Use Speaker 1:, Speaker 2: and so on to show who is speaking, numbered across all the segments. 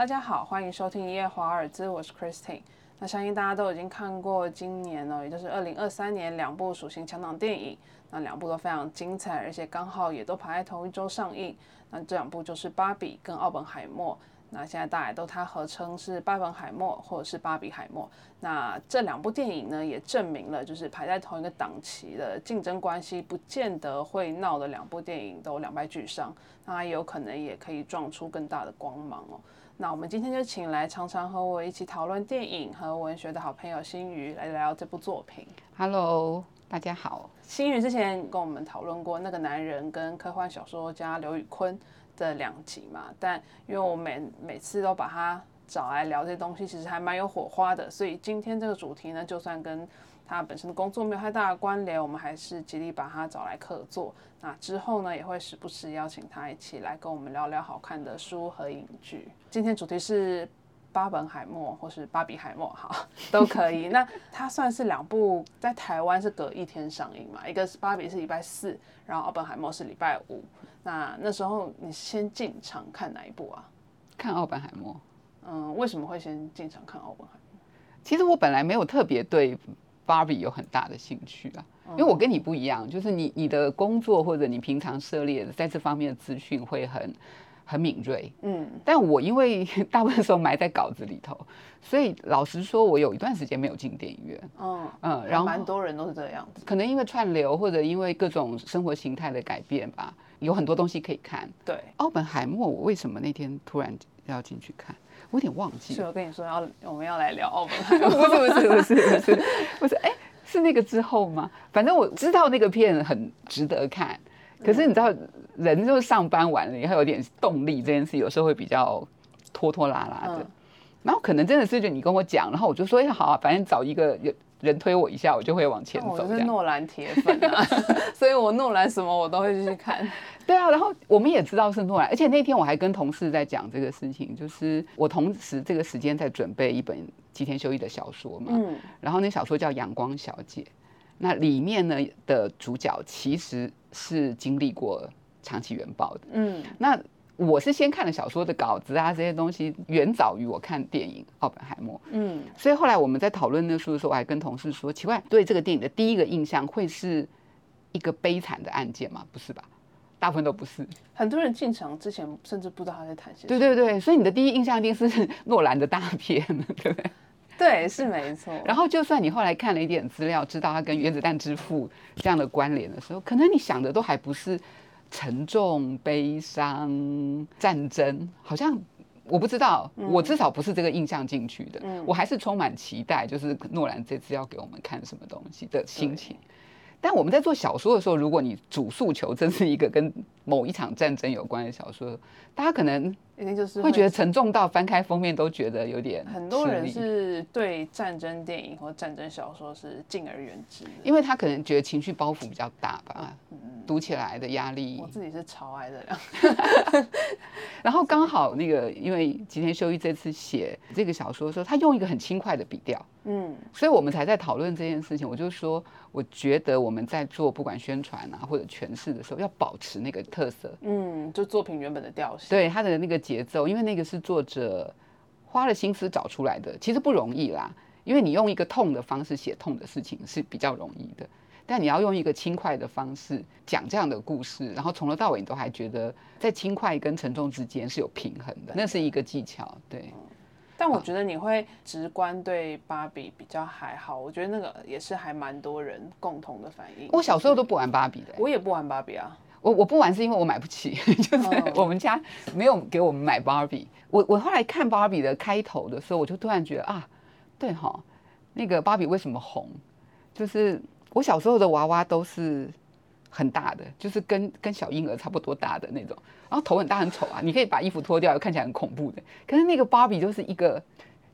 Speaker 1: 大家好，欢迎收听一夜华尔兹，我是 Christine。那相信大家都已经看过今年呢，也就是二零二三年两部属性强档电影，那两部都非常精彩，而且刚好也都排在同一周上映。那这两部就是《芭比》跟《奥本海默》。那现在大家都它合称是巴本海默或者是芭比海默。那这两部电影呢，也证明了就是排在同一个档期的竞争关系，不见得会闹的两部电影都两败俱伤，那有可能也可以撞出更大的光芒哦。那我们今天就请来常常和我一起讨论电影和文学的好朋友新宇来聊这部作品。
Speaker 2: Hello，大家好。
Speaker 1: 新宇之前跟我们讨论过那个男人跟科幻小说家刘宇坤。的两集嘛，但因为我每每次都把他找来聊这些东西，其实还蛮有火花的，所以今天这个主题呢，就算跟他本身的工作没有太大的关联，我们还是极力把他找来客座。那之后呢，也会时不时邀请他一起来跟我们聊聊好看的书和影剧。今天主题是巴本海默或是巴比海默，哈，都可以。那它算是两部在台湾是隔一天上映嘛？一个是芭比是礼拜四，然后奥本海默是礼拜五。那那时候你先进场看哪一部啊？
Speaker 2: 看奥本海默。
Speaker 1: 嗯，为什么会先进场看奥本海默？
Speaker 2: 其实我本来没有特别对芭比有很大的兴趣啊，因为我跟你不一样，就是你你的工作或者你平常涉猎的在这方面的资讯会很很敏锐。嗯，但我因为大部分时候埋在稿子里头，所以老实说，我有一段时间没有进电影院。
Speaker 1: 嗯嗯，然后蛮多人都是这样子，
Speaker 2: 可能因为串流或者因为各种生活形态的改变吧。有很多东西可以看。
Speaker 1: 对，
Speaker 2: 奥本海默，我为什么那天突然要进去看？我有点忘记。
Speaker 1: 是我跟你说要我们要来聊奥本海 默，
Speaker 2: 不是不是不是不是不是，哎，是那个之后吗？反正我知道那个片很值得看，可是你知道，人就是上班完了以后有点动力，这件事有时候会比较拖拖拉拉的。然后可能真的是就你跟我讲，然后我就说，哎，好啊，反正找一个人。人推我一下，我就会往前走。
Speaker 1: 我是诺兰铁粉啊，所以我诺兰什么我都会去看。
Speaker 2: 对啊，然后我们也知道是诺兰，而且那天我还跟同事在讲这个事情，就是我同时这个时间在准备一本吉田修一的小说嘛。嗯。然后那小说叫《阳光小姐》，那里面呢的主角其实是经历过长期原爆的。嗯。那。我是先看了小说的稿子啊，这些东西远早于我看电影《奥本海默》。嗯，所以后来我们在讨论那书的时候，我还跟同事说，奇怪，对这个电影的第一个印象会是一个悲惨的案件吗？不是吧？大部分都不是。
Speaker 1: 很多人进场之前甚至不知道他在谈些。
Speaker 2: 对对对，所以你的第一印象一定是诺兰的大片，对不对？
Speaker 1: 对，是没错。
Speaker 2: 然后就算你后来看了一点资料，知道他跟原子弹之父这样的关联的时候，可能你想的都还不是。沉重、悲伤、战争，好像我不知道，我至少不是这个印象进去的。我还是充满期待，就是诺兰这次要给我们看什么东西的心情。但我们在做小说的时候，如果你主诉求真是一个跟某一场战争有关的小说，大家可能。
Speaker 1: 一定就是
Speaker 2: 会觉得沉重到翻开封面都觉得有点。
Speaker 1: 很多人是对战争电影或战争小说是敬而远之，
Speaker 2: 因为他可能觉得情绪包袱比较大吧，读起来的压力。
Speaker 1: 我自己是超爱的，
Speaker 2: 然后刚好那个，因为吉田修一这次写这个小说的时候，他用一个很轻快的笔调，嗯，所以我们才在讨论这件事情。我就说，我觉得我们在做不管宣传啊或者诠释的时候，要保持那个特色，
Speaker 1: 嗯，就作品原本的调性，
Speaker 2: 对他的那个。节奏，因为那个是作者花了心思找出来的，其实不容易啦。因为你用一个痛的方式写痛的事情是比较容易的，但你要用一个轻快的方式讲这样的故事，然后从头到尾你都还觉得在轻快跟沉重之间是有平衡的，那是一个技巧。对，
Speaker 1: 但我觉得你会直观对芭比比较还好，我觉得那个也是还蛮多人共同的反应。
Speaker 2: 我小时候都不玩芭比的，
Speaker 1: 我也不玩芭比啊。
Speaker 2: 我我不玩是因为我买不起，就是我们家没有给我们买芭比。我我后来看芭比的开头的时候，我就突然觉得啊，对哈，那个芭比为什么红？就是我小时候的娃娃都是很大的，就是跟跟小婴儿差不多大的那种，然后头很大很丑啊，你可以把衣服脱掉，看起来很恐怖的。可是那个芭比就是一个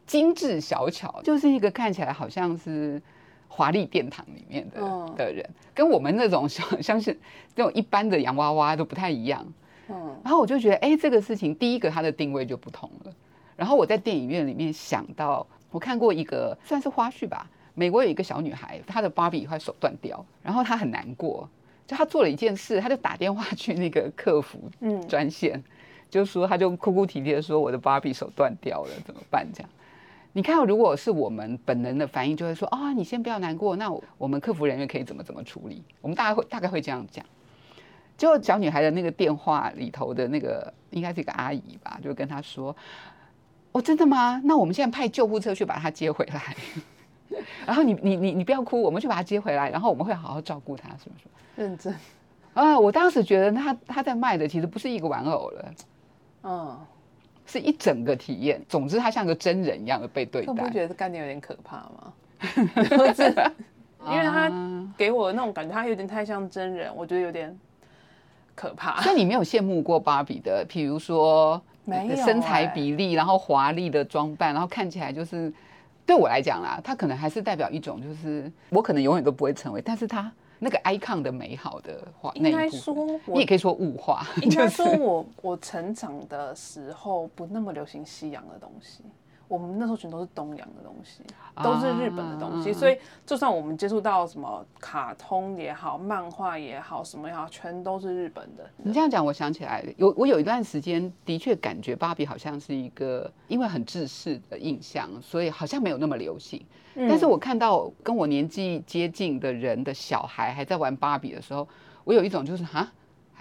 Speaker 2: 精致小巧，就是一个看起来好像是。华丽殿堂里面的的人，跟我们那种像 像是那种一般的洋娃娃都不太一样。嗯，然后我就觉得，哎，这个事情第一个它的定位就不同了。然后我在电影院里面想到，我看过一个算是花絮吧，美国有一个小女孩，她的芭比一块手断掉，然后她很难过，就她做了一件事，她就打电话去那个客服专线，就说她就哭哭啼啼的说我的芭比手断掉了，怎么办？这样，你看，如果是我们本能的反应，就会说啊，你先不要难过，那我们客服人员可以怎么怎么处理？我们大概会大概会这样讲。就小女孩的那个电话里头的那个，应该是一个阿姨吧，就跟她说：“哦，真的吗？那我们现在派救护车去把她接回来。然后你你你你不要哭，我们去把她接回来，然后我们会好好照顾她，什么什么。”
Speaker 1: 认真
Speaker 2: 啊！我当时觉得她她在卖的其实不是一个玩偶了，嗯，是一整个体验。总之，他像个真人一样的被对待。
Speaker 1: 你不觉得概念有点可怕吗？因为他给我那种感觉，他有点太像真人，我觉得有点可怕。
Speaker 2: 所以你没有羡慕过芭比的，比如说身材比例，然后华丽的装扮，然后看起来就是对我来讲啦，他可能还是代表一种，就是我可能永远都不会成为，但是他。那个 icon 的美好的话，
Speaker 1: 应该说，
Speaker 2: 你也可以说物化。
Speaker 1: 应该说我我成长的时候不那么流行西洋的东西。我们那时候全都是东洋的东西，都是日本的东西，所以就算我们接触到什么卡通也好、漫画也好、什么也好，全都是日本的。
Speaker 2: 你这样讲，我想起来，有我有一段时间的确感觉芭比好像是一个因为很制式的印象，所以好像没有那么流行。但是我看到跟我年纪接近的人的小孩还在玩芭比的时候，我有一种就是哈。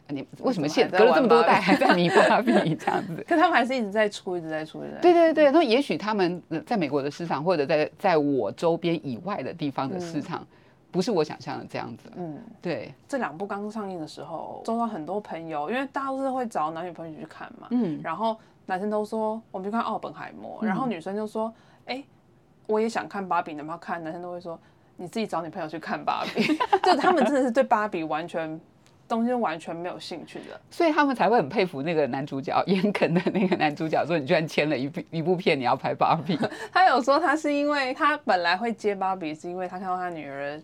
Speaker 2: 你为什么现隔了这么多代还在迷芭比这样子？
Speaker 1: 可他们还是一直在出，一直在出，一直在。
Speaker 2: 对对对，那也许他们在美国的市场，或者在在我周边以外的地方的市场，不是我想象的这样子。嗯，对。
Speaker 1: 这两部刚上映的时候，收到很多朋友，因为大家都是会找男女朋友去看嘛。嗯。然后男生都说我们去看奥本海默，然后女生就说：“哎，我也想看芭比，能不能看？”男生都会说：“你自己找女朋友去看芭比。”就他们真的是对芭比完全。东西完全没有兴趣的，
Speaker 2: 所以他们才会很佩服那个男主角 严肯的那个男主角，说你居然签了一部一部片，你要拍芭比。
Speaker 1: 他有说他是因为他本来会接芭比，是因为他看到他女儿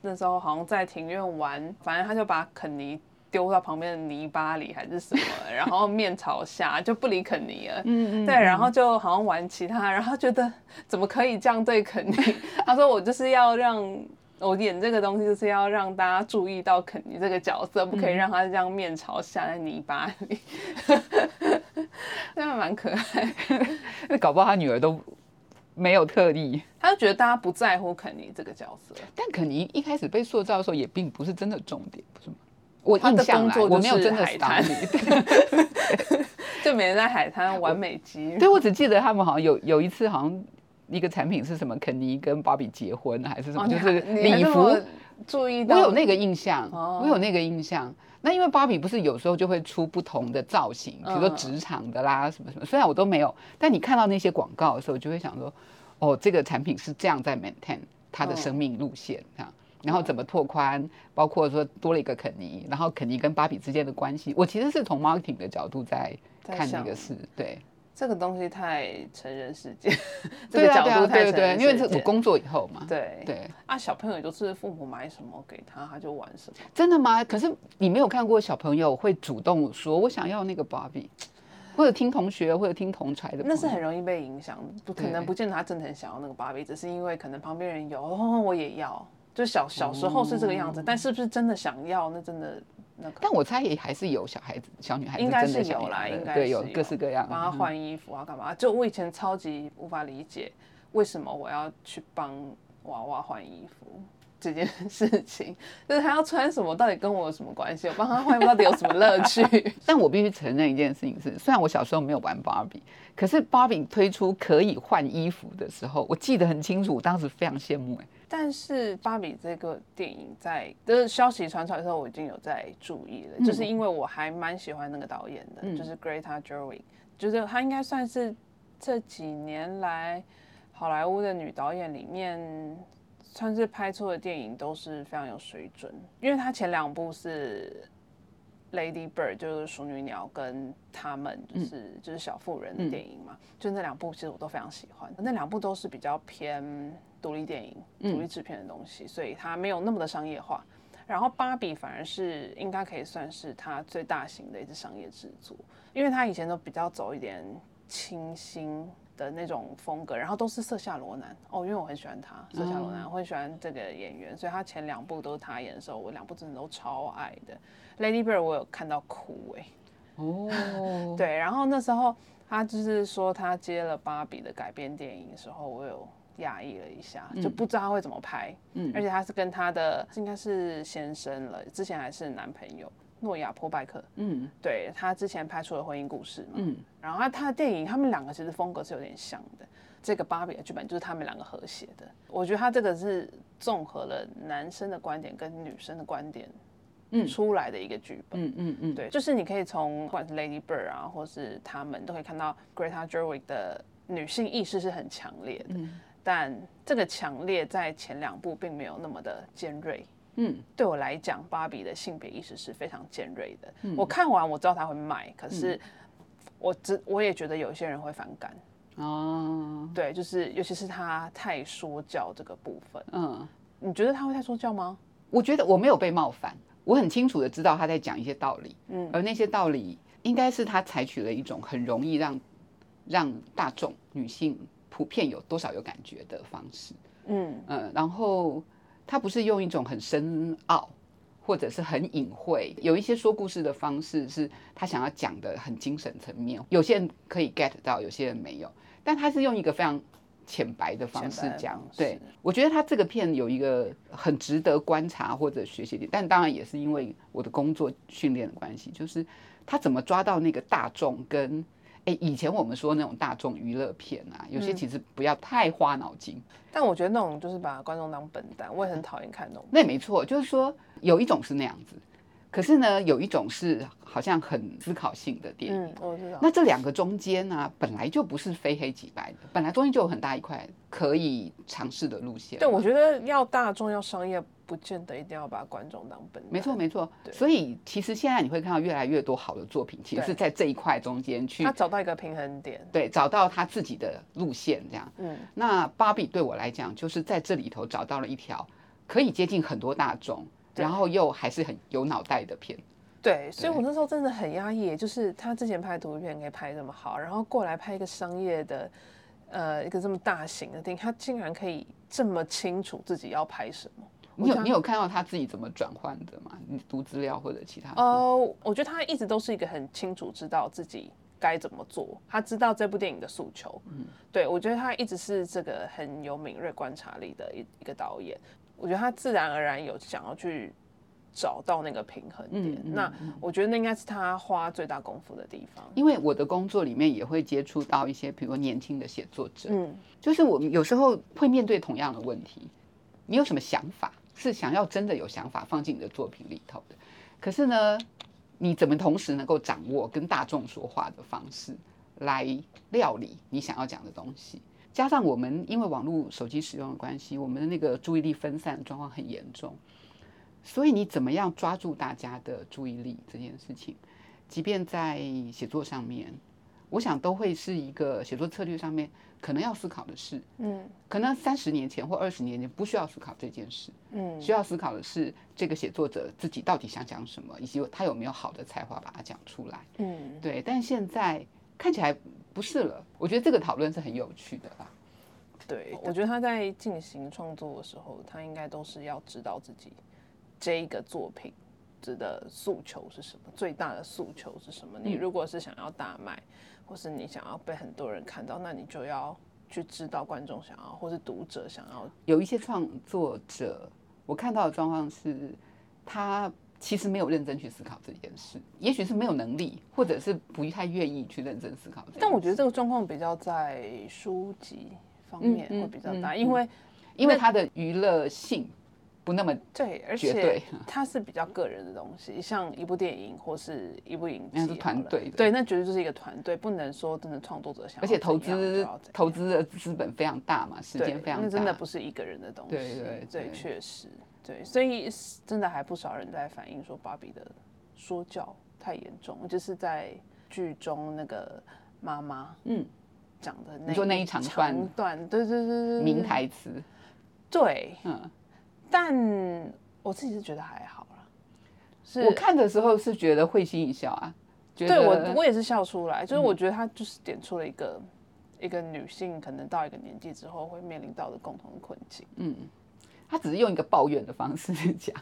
Speaker 1: 那时候好像在庭院玩，反正他就把肯尼丢到旁边的泥巴里还是什么，然后面朝下就不理肯尼了。嗯嗯。对，然后就好像玩其他，然后觉得怎么可以这样对肯尼？他说我就是要让。我演这个东西就是要让大家注意到肯尼这个角色，不可以让他这样面朝下在泥巴里，这样蛮可爱。
Speaker 2: 那搞不好他女儿都没有特例，
Speaker 1: 他就觉得大家不在乎肯尼这个角色。
Speaker 2: 但肯尼一开始被塑造的时候，也并不是真的重点，不是吗？我印象来，我没有真的
Speaker 1: 海滩，就每天在海滩完美机。
Speaker 2: 对，我只记得他们好像有有一次好像。一个产品是什么？肯尼跟芭比结婚还是什么？就是礼服。
Speaker 1: 注意到
Speaker 2: 我有那个印象，我有那个印象。那因为芭比不是有时候就会出不同的造型，比如说职场的啦，什么什么。虽然我都没有，但你看到那些广告的时候，就会想说，哦，这个产品是这样在 maintain 它的生命路线啊，然后怎么拓宽，包括说多了一个肯尼，然后肯尼跟芭比之间的关系，我其实是从 marketing 的角度在看那个事，对。
Speaker 1: 这个东西太成人世界，这个角度太成人
Speaker 2: 因为这我工作以后嘛。
Speaker 1: 对
Speaker 2: 对
Speaker 1: 啊，小朋友就是父母买什么给他，他就玩什么。
Speaker 2: 真的吗？可是你没有看过小朋友会主动说“我想要那个芭比”，或者听同学或者听同才的。
Speaker 1: 那是很容易被影响，不可能不见得他真的很想要那个芭比，只是因为可能旁边人有，哦，我也要。就小小时候是这个样子，但是不是真的想要？那真的。
Speaker 2: 但我猜也还是有小孩子、小女孩子，
Speaker 1: 应该是有啦，应该
Speaker 2: 对有各式各样，
Speaker 1: 帮她换衣服啊，干嘛？就我以前超级无法理解，为什么我要去帮娃娃换衣服这件事情，就是她要穿什么，到底跟我有什么关系？我帮她换衣服到底有什么乐趣？
Speaker 2: 但我必须承认一件事情是，虽然我小时候没有玩芭比，可是芭比推出可以换衣服的时候，我记得很清楚，我当时非常羡慕哎。
Speaker 1: 但是芭比这个电影在的消息传出来的时候，我已经有在注意了，就是因为我还蛮喜欢那个导演的，就是 Greta Gerwig，就是他应该算是这几年来好莱坞的女导演里面，算是拍出的电影都是非常有水准，因为他前两部是 Lady Bird，就是淑女鸟跟他们就是就是小妇人的电影嘛，就那两部其实我都非常喜欢，那两部都是比较偏。独立电影、独立制片的东西，所以它没有那么的商业化。然后芭比反而是应该可以算是它最大型的一支商业制作，因为它以前都比较走一点清新的那种风格，然后都是瑟夏罗南。哦，因为我很喜欢他，瑟夏罗南，我很喜欢这个演员，所以他前两部都是他演的时候，我两部真的都超爱的。Lady Bird 我有看到哭哎，
Speaker 2: 哦，
Speaker 1: 对，然后那时候他就是说他接了芭比的改编电影的时候，我有讶异了一下，就不知道他会怎么拍。嗯，而且他是跟他的应该是先生了，之前还是男朋友诺亚波拜克。嗯，对他之前拍出了婚姻故事嘛。嗯，然后他他的电影，他们两个其实风格是有点像的。这个芭比的剧本就是他们两个合写的。我觉得他这个是综合了男生的观点跟女生的观点。嗯，出来的一个剧本，嗯嗯嗯，对，就是你可以从不管是 Lady Bird 啊，或是他们都可以看到 Greta Gerwig 的女性意识是很强烈的，但这个强烈在前两部并没有那么的尖锐，嗯，对我来讲，芭比的性别意识是非常尖锐的。我看完我知道他会卖，可是我只我也觉得有些人会反感，哦，对，就是尤其是他太说教这个部分，嗯，你觉得他会太说教吗？
Speaker 2: 我觉得我没有被冒犯。我很清楚的知道他在讲一些道理，嗯，而那些道理应该是他采取了一种很容易让让大众女性普遍有多少有感觉的方式，嗯嗯，然后他不是用一种很深奥或者是很隐晦，有一些说故事的方式是他想要讲的很精神层面，有些人可以 get 到，有些人没有，但他是用一个非常。浅白的方式讲，对我觉得他这个片有一个很值得观察或者学习点，但当然也是因为我的工作训练的关系，就是他怎么抓到那个大众跟哎以前我们说那种大众娱乐片啊，有些其实不要太花脑筋，
Speaker 1: 但我觉得那种就是把观众当笨蛋，我也很讨厌看那种。
Speaker 2: 那没错，就是说有一种是那样子。可是呢，有一种是好像很思考性的电影。嗯，
Speaker 1: 我知道。
Speaker 2: 那这两个中间呢，本来就不是非黑即白的，本来中间就有很大一块可以尝试的路线。
Speaker 1: 对，我觉得要大众要商业，不见得一定要把观众当本。
Speaker 2: 没错，没错。所以其实现在你会看到越来越多好的作品，其实是在这一块中间去。
Speaker 1: 他找到一个平衡点。
Speaker 2: 对，找到他自己的路线，这样。嗯。那芭比对我来讲，就是在这里头找到了一条可以接近很多大众。然后又还是很有脑袋的片，
Speaker 1: 对，所以我那时候真的很压抑，就是他之前拍独片可以拍这么好，然后过来拍一个商业的，呃，一个这么大型的电影，他竟然可以这么清楚自己要拍什么。
Speaker 2: 你有你有看到他自己怎么转换的吗？你读资料或者其他？
Speaker 1: 哦，我觉得他一直都是一个很清楚知道自己该怎么做，他知道这部电影的诉求。嗯，对我觉得他一直是这个很有敏锐观察力的一一个导演。我觉得他自然而然有想要去找到那个平衡点，那我觉得那应该是他花最大功夫的地方。
Speaker 2: 因为我的工作里面也会接触到一些，比如年轻的写作者，嗯，就是我们有时候会面对同样的问题，你有什么想法？是想要真的有想法放进你的作品里头的，可是呢，你怎么同时能够掌握跟大众说话的方式，来料理你想要讲的东西？加上我们因为网络手机使用的关系，我们的那个注意力分散的状况很严重，所以你怎么样抓住大家的注意力这件事情，即便在写作上面，我想都会是一个写作策略上面可能要思考的事。嗯，可能三十年前或二十年前不需要思考这件事。嗯，需要思考的是这个写作者自己到底想讲什么，以及他有没有好的才华把它讲出来。嗯，对，但现在看起来。不是了，我觉得这个讨论是很有趣的啦。
Speaker 1: 对，我觉得他在进行创作的时候，他应该都是要知道自己这一个作品的诉求是什么，最大的诉求是什么。你如果是想要大卖，或是你想要被很多人看到，那你就要去知道观众想要，或是读者想要。
Speaker 2: 有一些创作者，我看到的状况是，他。其实没有认真去思考这件事，也许是没有能力，或者是不太愿意去认真思考。
Speaker 1: 但我觉得这个状况比较在书籍方面会比较大，因为
Speaker 2: 因为它的娱乐性不那么
Speaker 1: 对，而且它是比较个人的东西，像一部电影或是一部影集，
Speaker 2: 是团队
Speaker 1: 对，那绝对就是一个团队，不能说真的创作者想，
Speaker 2: 而且投资投资的资本非常大嘛，时间非常，
Speaker 1: 那真的不是一个人的东西，
Speaker 2: 对对
Speaker 1: 对，确实。对，所以真的还不少人在反映说，芭比的说教太严重，就是在剧中那个妈妈，嗯，讲的那，
Speaker 2: 那一长
Speaker 1: 段，对对对对，
Speaker 2: 名台词，
Speaker 1: 对，嗯，但我自己是觉得还好啦。
Speaker 2: 是我看的时候是觉得会心一笑啊，
Speaker 1: 对我我也是笑出来，就是我觉得他就是点出了一个一个女性可能到一个年纪之后会面临到的共同困境，嗯。
Speaker 2: 他只是用一个抱怨的方式讲，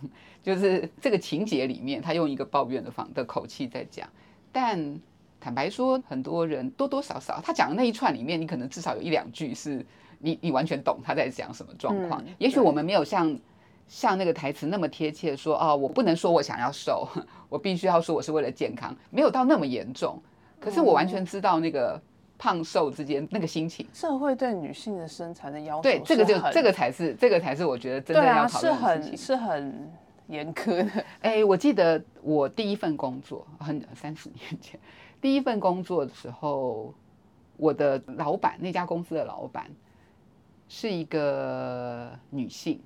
Speaker 2: 就是这个情节里面，他用一个抱怨的方的口气在讲。但坦白说，很多人多多少少，他讲的那一串里面，你可能至少有一两句是你你完全懂他在讲什么状况。
Speaker 1: 嗯
Speaker 2: 也许我们没有像像那个台词那么贴切，说哦，我不能说我想要瘦，我必须要说我是为了健康，没有到那么严重。可是我完全知道那个胖瘦之间那个心情。
Speaker 1: 社会对女性的身材的要求
Speaker 2: 对，这个就这个才是这个才是我觉得真
Speaker 1: 的，
Speaker 2: 要讨
Speaker 1: 是
Speaker 2: 论的事情
Speaker 1: 很。是很严苛的。
Speaker 2: 哎，我记得我第一份工作很三十年前，第一份工作的时候，我的老板那家公司的老板是一个女性，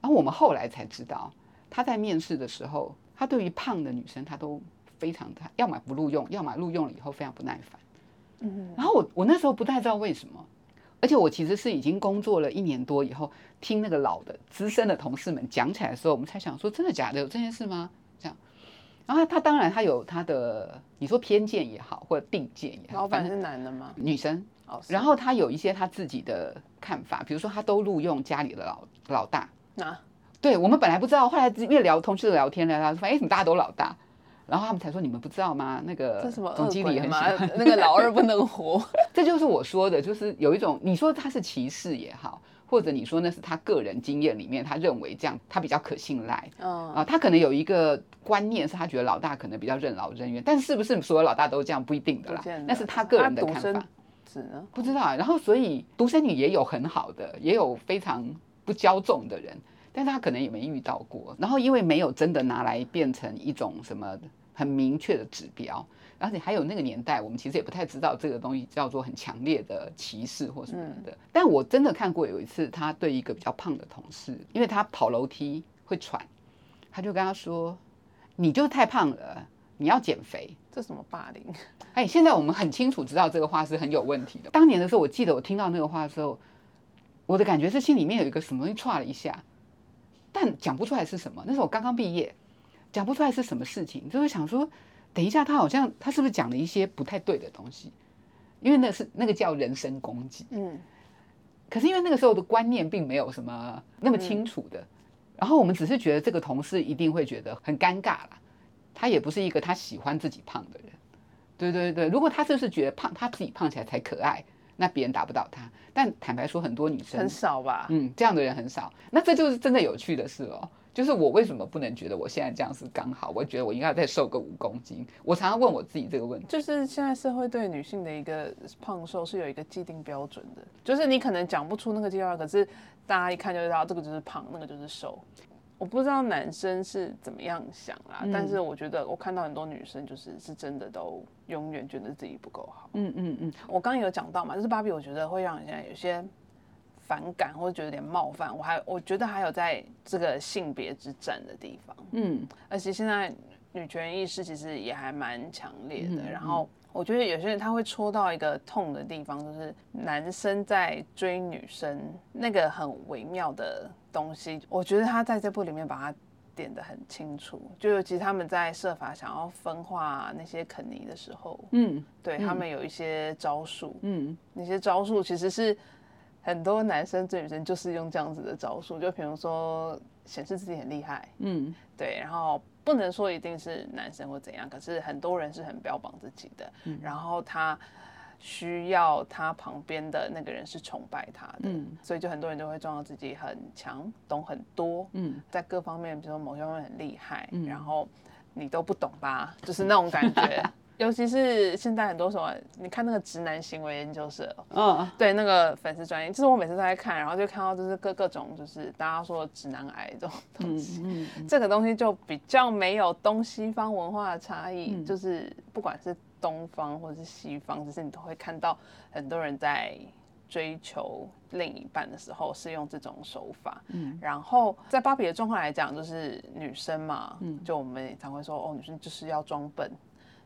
Speaker 2: 然后我们后来才知道，她在面试的时候，她对于胖的女生，她都非常的，要么不录用，要么录用了以后非常不耐烦。
Speaker 1: 嗯，
Speaker 2: 然后我我那时候不太知道为什么，而且我其实是已经工作了一年多以后，听那个老的资深的同事们讲起来的时候，我们才想说，真的假的有这件事吗？这样，然后他当然他有他的你说偏见也好，或者定见也好，
Speaker 1: 老板是男的吗？
Speaker 2: 女生，
Speaker 1: 哦，
Speaker 2: 然后他有一些他自己的看法，比如说他都录用家里的老老大。
Speaker 1: 那
Speaker 2: 对我们本来不知道，后来越聊同事聊天聊聊，发现哎，怎么大家都老大？然后他们才说你们不知道吗？那个总经理很喜欢？
Speaker 1: 那个老二不能活。
Speaker 2: 这就是我说的，就是有一种你说他是歧视也好，或者你说那是他个人经验里面他认为这样他比较可信赖
Speaker 1: 嗯，
Speaker 2: 啊，他可能有一个观念是他觉得老大可能比较任劳任怨，但是不是所有老大都这样不一定的啦那是他个人的看法？不知道啊。然后所以独生女也有很好的，也有非常不骄纵的人，但是他可能也没遇到过。然后因为没有真的拿来变成一种什么很明确的指标，而且还有那个年代，我们其实也不太知道这个东西叫做很强烈的歧视或什么的。但我真的看过有一次，他对一个比较胖的同事，因为他跑楼梯会喘，他就跟他说：“你就太胖了，你要减肥。”
Speaker 1: 这什么霸凌？
Speaker 2: 哎，现在我们很清楚知道这个话是很有问题的。当年的时候，我记得我听到那个话的时候，我的感觉是心里面有一个什么东西歘了一下，但讲不出来是什么。那时候我刚刚毕业，讲不出来是什么事情，就是想说，等一下他好像他是不是讲了一些不太对的东西？因为那是那个叫人身攻击。
Speaker 1: 嗯，
Speaker 2: 可是因为那个时候的观念并没有什么那么清楚的，然后我们只是觉得这个同事一定会觉得很尴尬啦。他也不是一个他喜欢自己胖的人，对对对。如果他就是觉得胖，他自己胖起来才可爱，那别人打不倒他。但坦白说，很多女生
Speaker 1: 很，少吧？
Speaker 2: 嗯，这样的人很少。那这就是真的有趣的事哦。就是我为什么不能觉得我现在这样是刚好？我觉得我应该再瘦个五公斤。我常常问我自己这个问题。
Speaker 1: 就是现在社会对女性的一个胖瘦是有一个既定标准的，就是你可能讲不出那个计划，可是大家一看就知道这个就是胖，那个就是瘦。我不知道男生是怎么样想啦，
Speaker 2: 嗯
Speaker 1: 但是我觉得我看到很多女生就是是真的都永远觉得自己不够好。
Speaker 2: 嗯嗯嗯，
Speaker 1: 我刚刚有讲到嘛，就是芭比，我觉得会让人现在有些反感或者觉得有点冒犯。我还我觉得还有在这个性别之战的地方，
Speaker 2: 嗯
Speaker 1: 而且现在女权意识其实也还蛮强烈的。
Speaker 2: 嗯
Speaker 1: 然后我觉得有些人他会戳到一个痛的地方，就是男生在追女生那个很微妙的东西。我觉得他在这部里面把它点得很清楚，就尤其他们在设法想要分化那些肯尼的时候，
Speaker 2: 嗯
Speaker 1: 对他们有一些招数，
Speaker 2: 嗯。
Speaker 1: 那些招数其实是很多男生追女生就是用这样子的招数，就比如说显示自己很厉害，
Speaker 2: 嗯。
Speaker 1: 对，然后不能说一定是男生或怎样，可是很多人是很标榜自己的，
Speaker 2: 嗯。
Speaker 1: 然后他需要他旁边的那个人是崇拜他的，
Speaker 2: 嗯。
Speaker 1: 所以就很多人都会装到自己很强，懂很多，
Speaker 2: 嗯。
Speaker 1: 在各方面，比如说某些方面很厉害，
Speaker 2: 嗯。
Speaker 1: 然后你都不懂吧，就是那种感觉。尤其是现在很多什么，你看那个直男行为研究社，
Speaker 2: 嗯。
Speaker 1: 对那个粉丝专业，就是我每次都在看，然后就看到就是各各种就是大家说的直男癌这种东西，
Speaker 2: 嗯嗯。
Speaker 1: 这个东西就比较没有东西方文化的差异，
Speaker 2: 嗯。
Speaker 1: 就是不管是东方或者是西方，就是你都会看到很多人在追求另一半的时候是用这种手法。
Speaker 2: 嗯
Speaker 1: 然后在芭比的状况来讲，就是女生嘛，
Speaker 2: 嗯
Speaker 1: 就我们也常会说，哦，女生就是要装笨，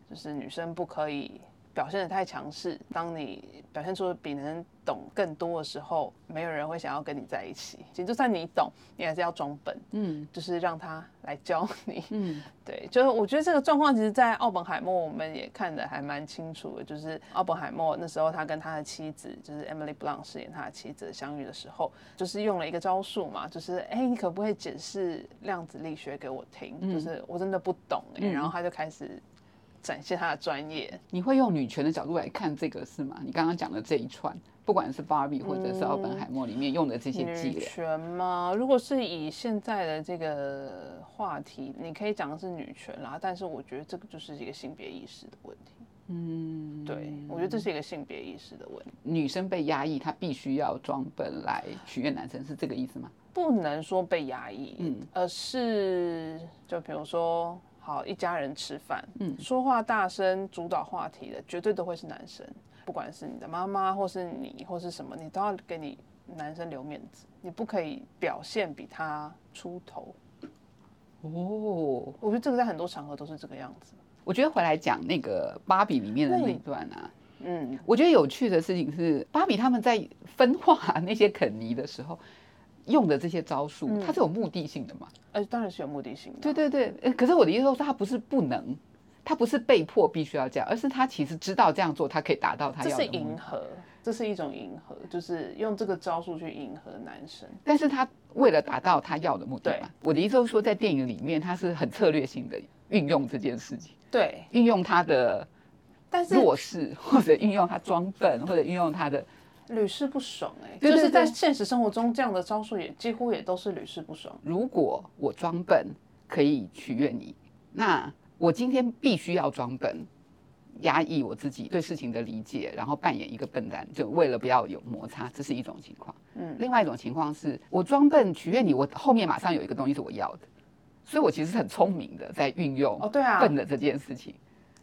Speaker 1: 就是女生不可以表现的太强势。当你表现出比男人懂更多的时候，没有人会想要跟你在一起。其实就算你懂，你还是要装笨，
Speaker 2: 嗯
Speaker 1: 就是让他来教你。
Speaker 2: 嗯
Speaker 1: 对，就是我觉得这个状况，其实，在奥本海默我们也看得还蛮清楚的。就是奥本海默那时候，他跟他的妻子，就是 Emily Blunt 饰演他的妻子相遇的时候，就是用了一个招数嘛，就是哎、你可不可以解释量子力学给我听？
Speaker 2: 嗯
Speaker 1: 就是我真的不懂哎、
Speaker 2: 嗯
Speaker 1: 然后他就开始展现他的专业。
Speaker 2: 你会用女权的角度来看这个是吗？你刚刚讲的这一串，不管是芭比或者是奥本海默里面用的这些伎俩女，
Speaker 1: 权吗？如果是以现在的这个话题，你可以讲的是女权啦，但是我觉得这个就是一个性别意识的问题。嗯，对，我觉得这是一个性别意识的问题，
Speaker 2: 女生被压抑，她必须要装笨来取悦男生，是这个意思吗？
Speaker 1: 不能说被压抑，
Speaker 2: 嗯
Speaker 1: 而是就比如说，好一家人吃饭，
Speaker 2: 嗯
Speaker 1: 说话大声主导话题的，绝对都会是男生，不管是你的妈妈，或是你，或是什么，你都要给你男生留面子，你不可以表现比他出头。
Speaker 2: 哦，
Speaker 1: 我觉得这个在很多场合都是这个样子。
Speaker 2: 我觉得回来讲那个芭比里面的那一段啊，
Speaker 1: 嗯，
Speaker 2: 我觉得有趣的事情是，芭比他们在分化那些肯尼的时候用的这些招数，它是有目的性的嘛？
Speaker 1: 呃，当然是有目的性的。
Speaker 2: 对对对，呃可是我的意思说，他不是不能，他不是被迫必须要这样，而是他其实知道这样做，他可以达到他要的这是。
Speaker 1: 迎合，这是一种迎合，就是用这个招数去迎合男生。
Speaker 2: 但是他为了达到他要的目的嘛，我的意思是说，在电影里面，他是很策略性的运用这件事情，
Speaker 1: 对，
Speaker 2: 运用他的
Speaker 1: 但是
Speaker 2: 弱势，或者运用他装笨，或者运用他的
Speaker 1: 屡试不爽哎、
Speaker 2: 对对
Speaker 1: 就是在
Speaker 2: 对
Speaker 1: 现实生活中这样的招数也几乎也都是屡试不爽。
Speaker 2: 如果我装笨可以取悦你，那我今天必须要装笨，压抑我自己对事情的理解，然后扮演一个笨蛋，就为了不要有摩擦，这是一种情况。
Speaker 1: 嗯，
Speaker 2: 另外一种情况是我装笨取悦你，我后面马上有一个东西是我要的，所以我其实是很聪明的在运用
Speaker 1: 哦，对啊，
Speaker 2: 笨的这件事情。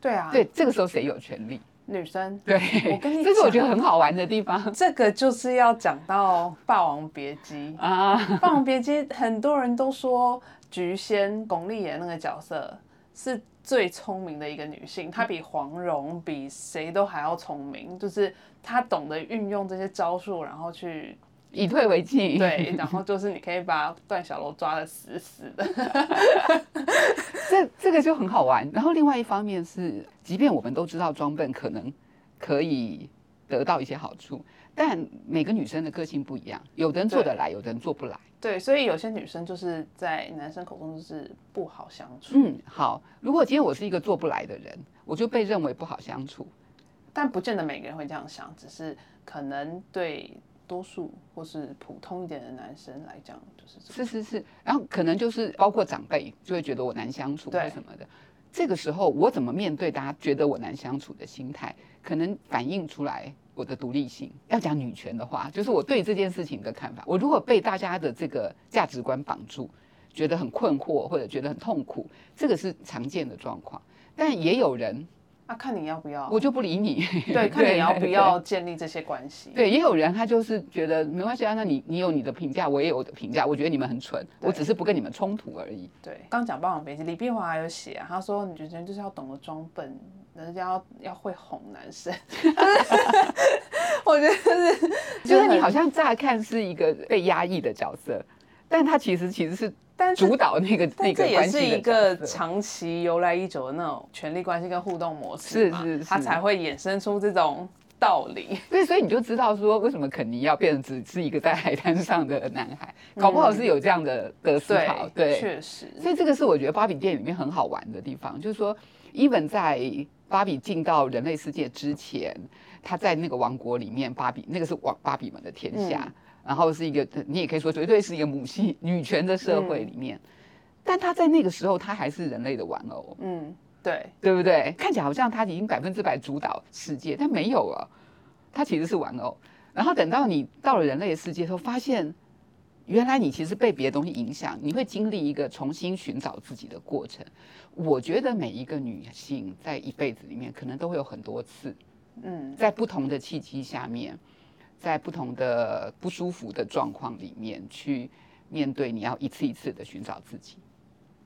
Speaker 1: 对啊，
Speaker 2: 对，这个时候谁有权利？
Speaker 1: 女生，
Speaker 2: 对，
Speaker 1: 我跟你
Speaker 2: 这是我觉得很好玩的地方
Speaker 1: 这个就是要讲到《霸王别姬》。
Speaker 2: 啊。
Speaker 1: 《霸王别姬》很多人都说菊仙巩俐演那个角色是最聪明的一个女性，她比黄蓉比谁都还要聪明，就是她懂得运用这些招数，然后去
Speaker 2: 以退为进，
Speaker 1: 对，然后就是你可以把段小楼抓的死死的。
Speaker 2: 这这个就很好玩。然后另外一方面是，即便我们都知道装笨可能可以得到一些好处，但每个女生的个性不一样，有的人做得来，有的人做不来。
Speaker 1: 对，所以有些女生就是在男生口中就是不好相处，
Speaker 2: 嗯，好。如果今天我是一个做不来的人，我就被认为不好相处。
Speaker 1: 但不见得每个人会这样想，只是可能对多数或是普通一点的男生来讲，就是这。
Speaker 2: 是是是，然后可能就是包括长辈就会觉得我难相处或什么的。这个时候我怎么面对大家觉得我难相处的心态，可能反映出来我的独立性。要讲女权的话，就是我对这件事情的看法。我如果被大家的这个价值观绑住，觉得很困惑或者觉得很痛苦，这个是常见的状况。但也有人，
Speaker 1: 啊，看你要不要，
Speaker 2: 我就不理你。
Speaker 1: 对，看你要不要建立这些关系。
Speaker 2: 对，也有人他就是觉得没关系啊，那你你有你的评价，我也有我的评价，我觉得你们很蠢，我只是不跟你们冲突而已。
Speaker 1: 对，刚讲《霸王别姬》，李碧华还有写啊，他说女生就是要懂得装笨，人家要要会哄男生。我觉得是，
Speaker 2: 就是你好像乍看是一个被压抑的角色，但他其实其实是
Speaker 1: 但
Speaker 2: 主导那个那
Speaker 1: 但这也
Speaker 2: 个关系的
Speaker 1: 是一个长期由来已久的那种权力关系跟互动模式，
Speaker 2: 是是是
Speaker 1: 它才会衍生出这种道理。
Speaker 2: 对，所以你就知道说为什么肯尼要变成只是一个在海滩上的男孩，搞不好是有这样的的思考。对，
Speaker 1: 确实，
Speaker 2: 所以这个是我觉得芭比电影里面很好玩的地方，就是说，even 在芭比进到人类世界之前，他在那个王国里面，芭比那个是王芭比们的天下，然后是一个你也可以说绝对是一个母系女权的社会里面，但他在那个时候他还是人类的玩偶，
Speaker 1: 嗯，对，
Speaker 2: 对不对？看起来好像他已经百分之百主导世界，但没有了，他其实是玩偶。然后等到你到了人类的世界之后，发现原来你其实被别的东西影响，你会经历一个重新寻找自己的过程。我觉得每一个女性在一辈子里面，可能都会有很多次，
Speaker 1: 嗯，
Speaker 2: 在不同的契机下面，在不同的不舒服的状况里面去面对，你要一次一次的寻找自己。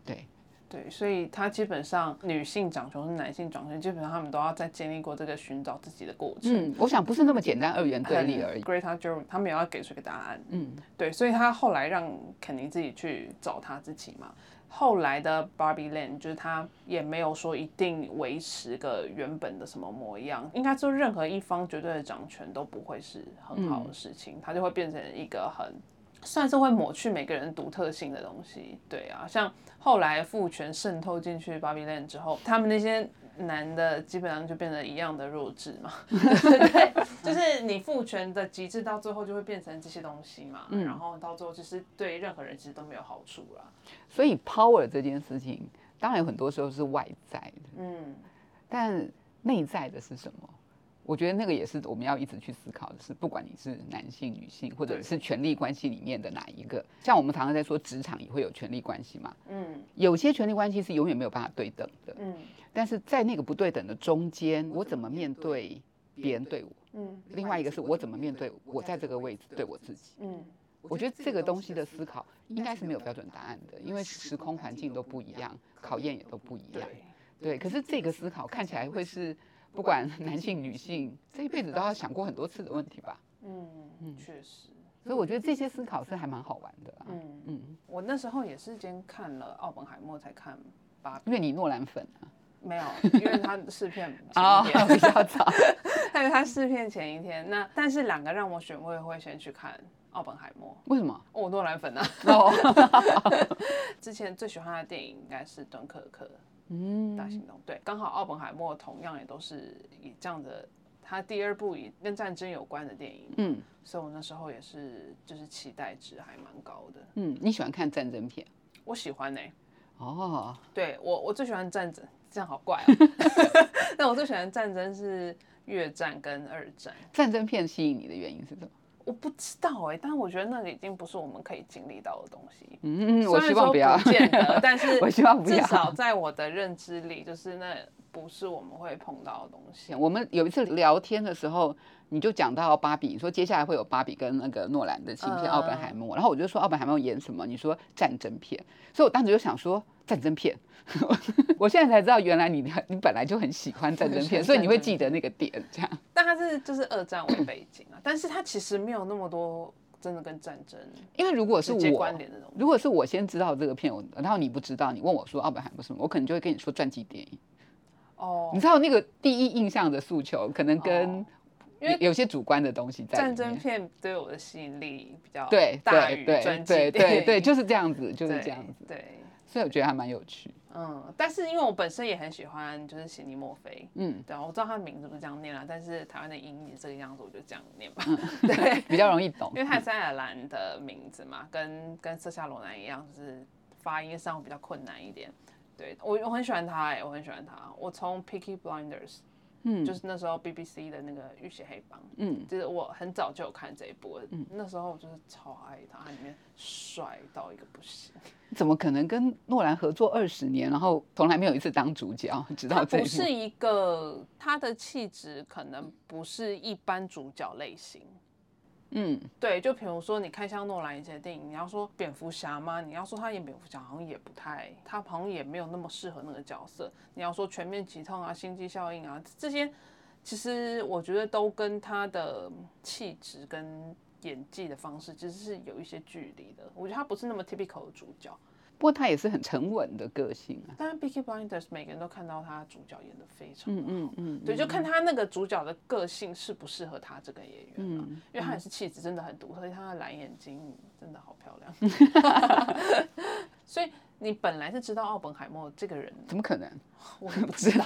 Speaker 2: 对，
Speaker 1: 对，所以他基本上女性掌权是男性掌权，基本上他们都要在经历过这个寻找自己的过程。
Speaker 2: 嗯，我想不是那么简单二元对立而已。
Speaker 1: Greta Gerwig 他们也要给出一个答案。
Speaker 2: 嗯，
Speaker 1: 对，所以他后来让肯尼自己去找他自己嘛。后来的 Barbie Land 就是他也没有说一定维持个原本的什么模样，应该说任何一方绝对的掌权都不会是很好的事情，它就会变成一个很算是会抹去每个人独特性的东西。对啊，像后来父权渗透进去 Barbie Land 之后，他们那些男的基本上就变得一样的弱智嘛 对，就是你父权的极致到最后就会变成这些东西嘛，嗯然后到最后就是对任何人其实都没有好处啦。
Speaker 2: 所以 power 这件事情，当然有很多时候是外在的，嗯，但内在的是什么？我觉得那个也是我们要一直去思考的，是不管你是男性、女性，或者是权力关系里面的哪一个，像我们常常在说职场也会有权力关系嘛，嗯，有些权力关系是永远没有办法对等的，嗯，但是在那个不对等的中间，我怎么面对别人对我，嗯，另外一个是我怎么面对我在这个位置对我自己，嗯，我觉得这个东西的思考应该是没有标准答案的，因为时空环境都不一样，考验也都不一样，对，可是这个思考看起来会是。不管男性女性，这一辈子都要想过很多次的问题吧。
Speaker 1: 嗯嗯，确实。
Speaker 2: 所以我觉得这些思考是还蛮好玩的。
Speaker 1: 嗯嗯，我那时候也是先看了奥本海默才看芭比，
Speaker 2: 因为你诺兰粉啊。
Speaker 1: 没有，因为他试片前一天
Speaker 2: 比较早，
Speaker 1: 还有他试片前一天。那但是两个让我选，我也会先去看奥本海默。
Speaker 2: 为什么？
Speaker 1: 我诺兰粉啊。之前最喜欢的电影应该是《敦刻尔克》。嗯，大行动对，刚好奥本海默同样也都是以这样的，他第二部以跟战争有关的电影，嗯，所以我那时候也是就是期待值还蛮高的。
Speaker 2: 嗯，你喜欢看战争片？
Speaker 1: 我喜欢呢。哦，对我我最喜欢战争，这样好怪哦。那我最喜欢战争是越战跟二战。
Speaker 2: 战争片吸引你的原因是什么？
Speaker 1: 我不知道哎，但是我觉得那个已经不是我们可以经历到的东西。
Speaker 2: 嗯，我希望不要，
Speaker 1: 不见得，但是
Speaker 2: 我希望不要。
Speaker 1: 至少在我的认知里，就是那不是我们会碰到的东西。
Speaker 2: 我们有一次聊天的时候，你就讲到芭比，你说接下来会有芭比跟那个诺兰的新片《奥本海默》，然后我就说奥本海默演什么？你说战争片，所以我当时就想说战争片。我现在才知道，原来你你本来就很喜欢战争片，所以你会记得那个点这样。
Speaker 1: 但它是就是二战为背景啊，但是它其实没有那么多真的跟战争。
Speaker 2: 因为如果是我，如果是我先知道这个片，然后你不知道，你问我说奥本海默什么，我可能就会跟你说传记电影。哦，你知道那个第一印象的诉求，可能跟因为有些主观的东西在。
Speaker 1: 战争片对我的吸引力比较
Speaker 2: 对
Speaker 1: 大于传记对
Speaker 2: 对对，就是这样子，就是这样子。
Speaker 1: 对。
Speaker 2: 所以我觉得还蛮有趣，
Speaker 1: 嗯，但是因为我本身也很喜欢，就是悉尼墨菲，嗯，对啊，我知道他的名字不是这样念啦，但是台湾的音译这个样子，我就这样念吧，对，
Speaker 2: 比较容易懂，
Speaker 1: 因为他是爱尔兰的名字嘛，跟跟瑟夏罗南一样，就是发音上比较困难一点，对我我很喜欢他哎，我很喜欢他，我从 Picky Blinders。嗯，就是那时候 BBC 的那个《浴血黑帮》，嗯，就是我很早就有看这一部，嗯，那时候就是超爱他，他里面帅到一个不行。
Speaker 2: 怎么可能跟诺兰合作二十年，然后从来没有一次当主角？直到这
Speaker 1: 不是一个他的气质，可能不是一般主角类型。嗯，对，就比如说你看像诺兰一些电影，你要说蝙蝠侠吗？你要说他演蝙蝠侠好像也不太，他好像也没有那么适合那个角色。你要说全面疾痛啊、心机效应啊这些，其实我觉得都跟他的气质跟演技的方式其实是有一些距离的。我觉得他不是那么 typical 的主角。
Speaker 2: 不过他也是很沉稳的个性啊。
Speaker 1: 但是《b i k y Blinders》每个人都看到他主角演的非常好，嗯嗯嗯，对，就看他那个主角的个性适不适合他这个演员嗯，因为他也是气质真的很独特，他的蓝眼睛真的好漂亮。所以你本来是知道奥本海默这个人？
Speaker 2: 怎么可能？
Speaker 1: 我也 不知道，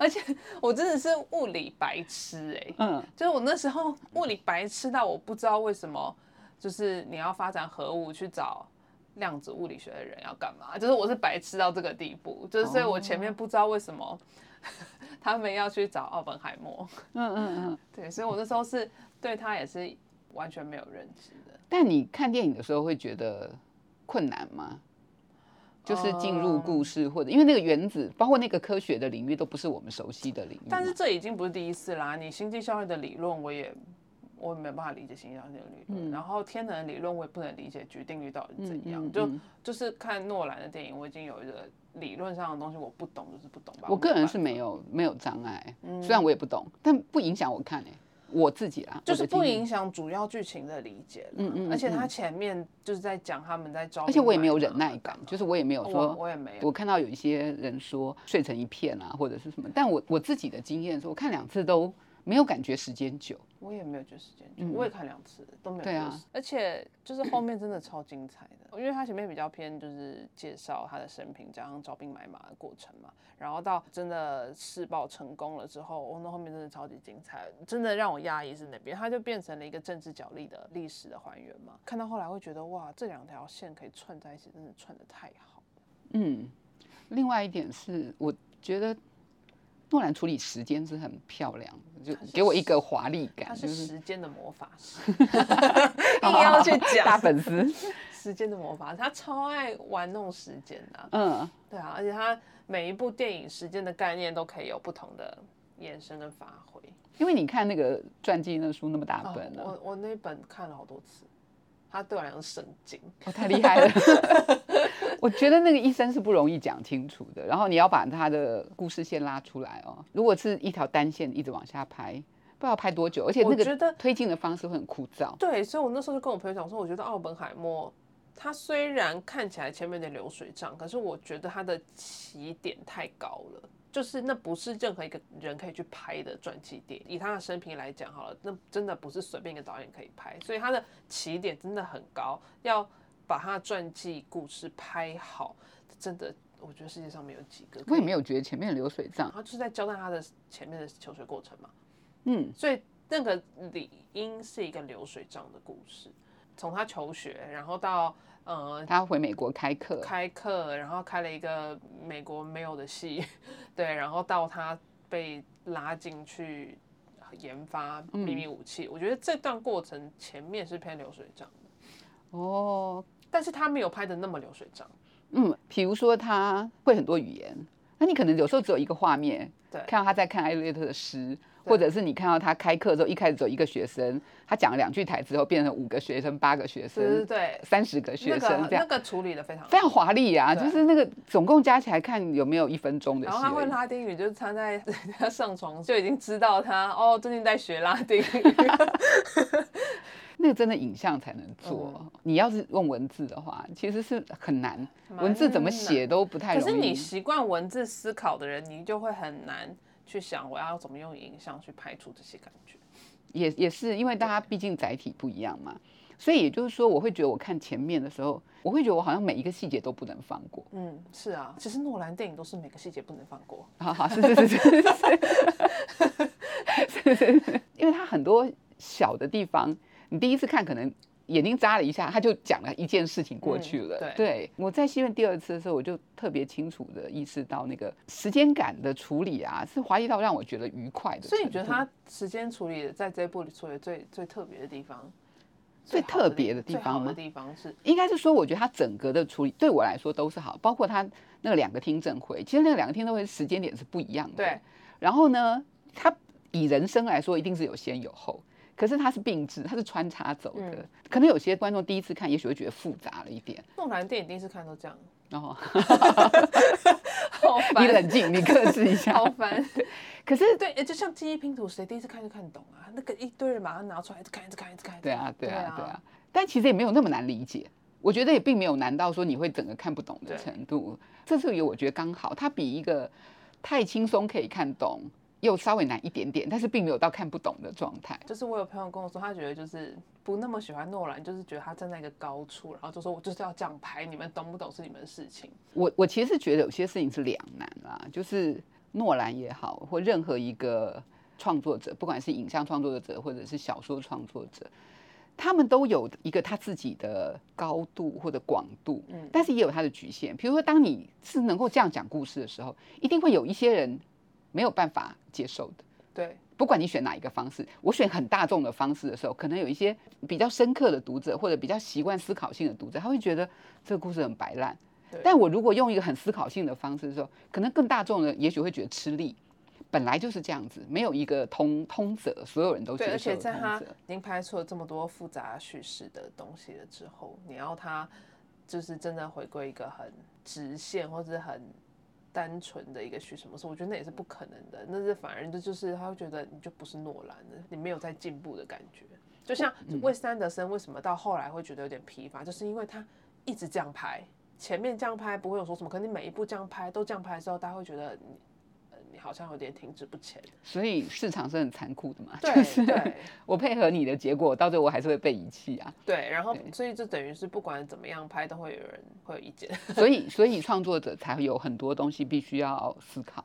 Speaker 1: 而且我真的是物理白痴哎，嗯，就是我那时候物理白痴到我不知道为什么，就是你要发展核武去找。量子物理学的人要干嘛？就是我是白痴到这个地步，就是所以我前面不知道为什么 他们要去找奥本海默。嗯嗯嗯，对，所以我那时候是对他也是完全没有认知的。
Speaker 2: 但你看电影的时候会觉得困难吗？就是进入故事，或者因为那个原子，包括那个科学的领域，都不是我们熟悉的领域。
Speaker 1: 但是这已经不是第一次啦。你星际效应的理论，我也。我也没办法理解形象这个理论，然后天能理论我也不能理解局定律到底怎样。就就是看诺兰的电影，我已经有一个理论上的东西我不懂，就是不懂吧。
Speaker 2: 我个人是没有没有障碍，虽然我也不懂，但不影响我看诶，我自己啦，
Speaker 1: 就是不影响主要剧情的理解。嗯嗯，而且他前面就是在讲他们在招，
Speaker 2: 而且我也没有忍耐感，就是我也没有说，
Speaker 1: 我也没有。
Speaker 2: 我看到有一些人说睡成一片啊，或者是什么，但我我自己的经验是我看两次都。没有感觉时间久。
Speaker 1: 我也没有觉得时间久，我也看两次都没有。
Speaker 2: 对啊，
Speaker 1: 而且就是后面真的超精彩的，因为它前面比较偏就是介绍他的生平，加上招兵买马的过程嘛。然后到真的试爆成功了之后，哦，那后面真的超级精彩，真的让我压抑是哪边，他就变成了一个政治角力的历史的还原嘛。看到后来会觉得哇，这两条线可以串在一起，真的串的太好了。
Speaker 2: 嗯，另外一点是，我觉得。诺兰处理时间是很漂亮，就给我一个华丽感。他
Speaker 1: 是时间的魔法师，硬要去讲
Speaker 2: 大粉丝。
Speaker 1: 时间的魔法，他超爱玩弄时间的。嗯，对啊，而且他每一部电影时间的概念都可以有不同的延伸跟发挥。
Speaker 2: 因为你看那个传记那书那么大本，
Speaker 1: 我我那本看了好多次。他对我来说神经，
Speaker 2: 哦，太厉害了。我觉得那个医生是不容易讲清楚的，然后你要把他的故事线拉出来哦。如果是一条单线一直往下拍，不知道拍多久，而且那个推进的方式会很枯燥。
Speaker 1: 对，所以我那时候就跟我朋友讲说，我觉得奥本海默他虽然看起来前面的流水账，可是我觉得他的起点太高了。就是那不是任何一个人可以去拍的传记电影。以他的生平来讲，好了，那真的不是随便一个导演可以拍，所以他的起点真的很高。要把他的传记故事拍好，真的，我觉得世界上没有几个。
Speaker 2: 我也没有觉得前面流水账，
Speaker 1: 他就是在交代他的前面的求学过程嘛。嗯，所以那个理应是一个流水账的故事，从他求学，然后到。
Speaker 2: 呃，他回美国开课，
Speaker 1: 开课，然后开了一个美国没有的系，对，然后到他被拉进去研发秘密武器，我觉得这段过程前面是偏流水账的，哦，但是他没有拍的那么流水账，
Speaker 2: 嗯，比如说他会很多语言，那你可能有时候只有一个画面，
Speaker 1: 对，
Speaker 2: 看到他在看艾略特的诗。或者是你看到他开课之后，一开始只有一个学生，他讲了两句台之后，变成五个学生、八个学生，
Speaker 1: 对，
Speaker 2: 三十个学生这样，
Speaker 1: 那个处理的非常
Speaker 2: 非常华丽啊！就是那个总共加起来看有没有一分钟的。
Speaker 1: 然后他会拉丁语，就是他在 他上床就已经知道他哦，最近在学拉丁语。
Speaker 2: 那个真的影像才能做，你要是用文字的话，其实是很难，文字怎么写都不太容易。
Speaker 1: 可是你习惯文字思考的人，你就会很难。去想我要怎么用影像去拍出这些感觉，
Speaker 2: 也也是因为大家毕竟载体不一样嘛，所以也就是说，我会觉得我看前面的时候，我会觉得我好像每一个细节都不能放过。
Speaker 1: 嗯，是啊，其实诺兰电影都是每个细节不能放过。
Speaker 2: 好好，是是是 因为他很多小的地方，你第一次看可能。眼睛眨了一下，他就讲了一件事情过去了。对，我在戏院第二次的时候，我就特别清楚的意识到那个时间感的处理啊，是华丽到让我觉得愉快的。
Speaker 1: 所以你觉得他时间处理在这部里处理最最特别的地方，
Speaker 2: 最特别的地方
Speaker 1: 的地方是，
Speaker 2: 应该是说，我觉得他整个的处理对我来说都是好，包括他那两个听证会，其实那两个听证会时间点是不一样的。
Speaker 1: 对。
Speaker 2: 然后呢，他以人生来说，一定是有先有后。可是它是并置，它是穿插走的。可能有些观众第一次看，也许会觉得复杂了一点。
Speaker 1: 诺兰电影第一次看都这样。哦，
Speaker 2: 你冷静，你克制一下。
Speaker 1: 好烦。
Speaker 2: 可是
Speaker 1: 对，就像记忆拼图，谁第一次看就看得懂啊？那个一堆人把它拿出来，一直看，一直看，一直看。
Speaker 2: 对啊，对啊，对啊。但其实也没有那么难理解。我觉得也并没有难到说你会整个看不懂的程度。这次有我觉得刚好，它比一个太轻松可以看懂。又稍微难一点点，但是并没有到看不懂的状态。
Speaker 1: 就是我有朋友跟我说，他觉得就是不那么喜欢诺兰，就是觉得他站在一个高处，然后就说我就是要这样拍，你们懂不懂是你们的事情。
Speaker 2: 我我其实是觉得有些事情是两难啦，就是诺兰也好，或任何一个创作者，不管是影像创作者或者是小说创作者，他们都有一个他自己的高度或者广度，嗯，但是也有他的局限。比如说，当你是能够这样讲故事的时候，一定会有一些人。没有办法接受的，
Speaker 1: 对，
Speaker 2: 不管你选哪一个方式，我选很大众的方式的时候，可能有一些比较深刻的读者或者比较习惯思考性的读者，他会觉得这个故事很白烂。但我如果用一个很思考性的方式的时候，可能更大众的也许会觉得吃力。本来就是这样子，没有一个通通则，所有人都
Speaker 1: 对。而且在他已经拍出了这么多复杂叙事的东西了之后，你要他就是真的回归一个很直线或者很。单纯的一个叙什么事，我觉得那也是不可能的。那是反而这就是他会觉得你就不是诺兰的，你没有在进步的感觉。就像魏三德森为什么到后来会觉得有点疲乏，就是因为他一直这样拍，前面这样拍不会有说什么，可你每一部这样拍都这样拍的时候，大家会觉得好像有点停滞不前。
Speaker 2: 所以市场是很残酷的嘛，
Speaker 1: 对
Speaker 2: 就是
Speaker 1: 对
Speaker 2: 我配合你的结果，到最后我还是会被遗弃啊。
Speaker 1: 对，然后所以这等于是不管怎么样拍，都会有人会有意见。
Speaker 2: 所以，所以创作者才会有很多东西必须要思考，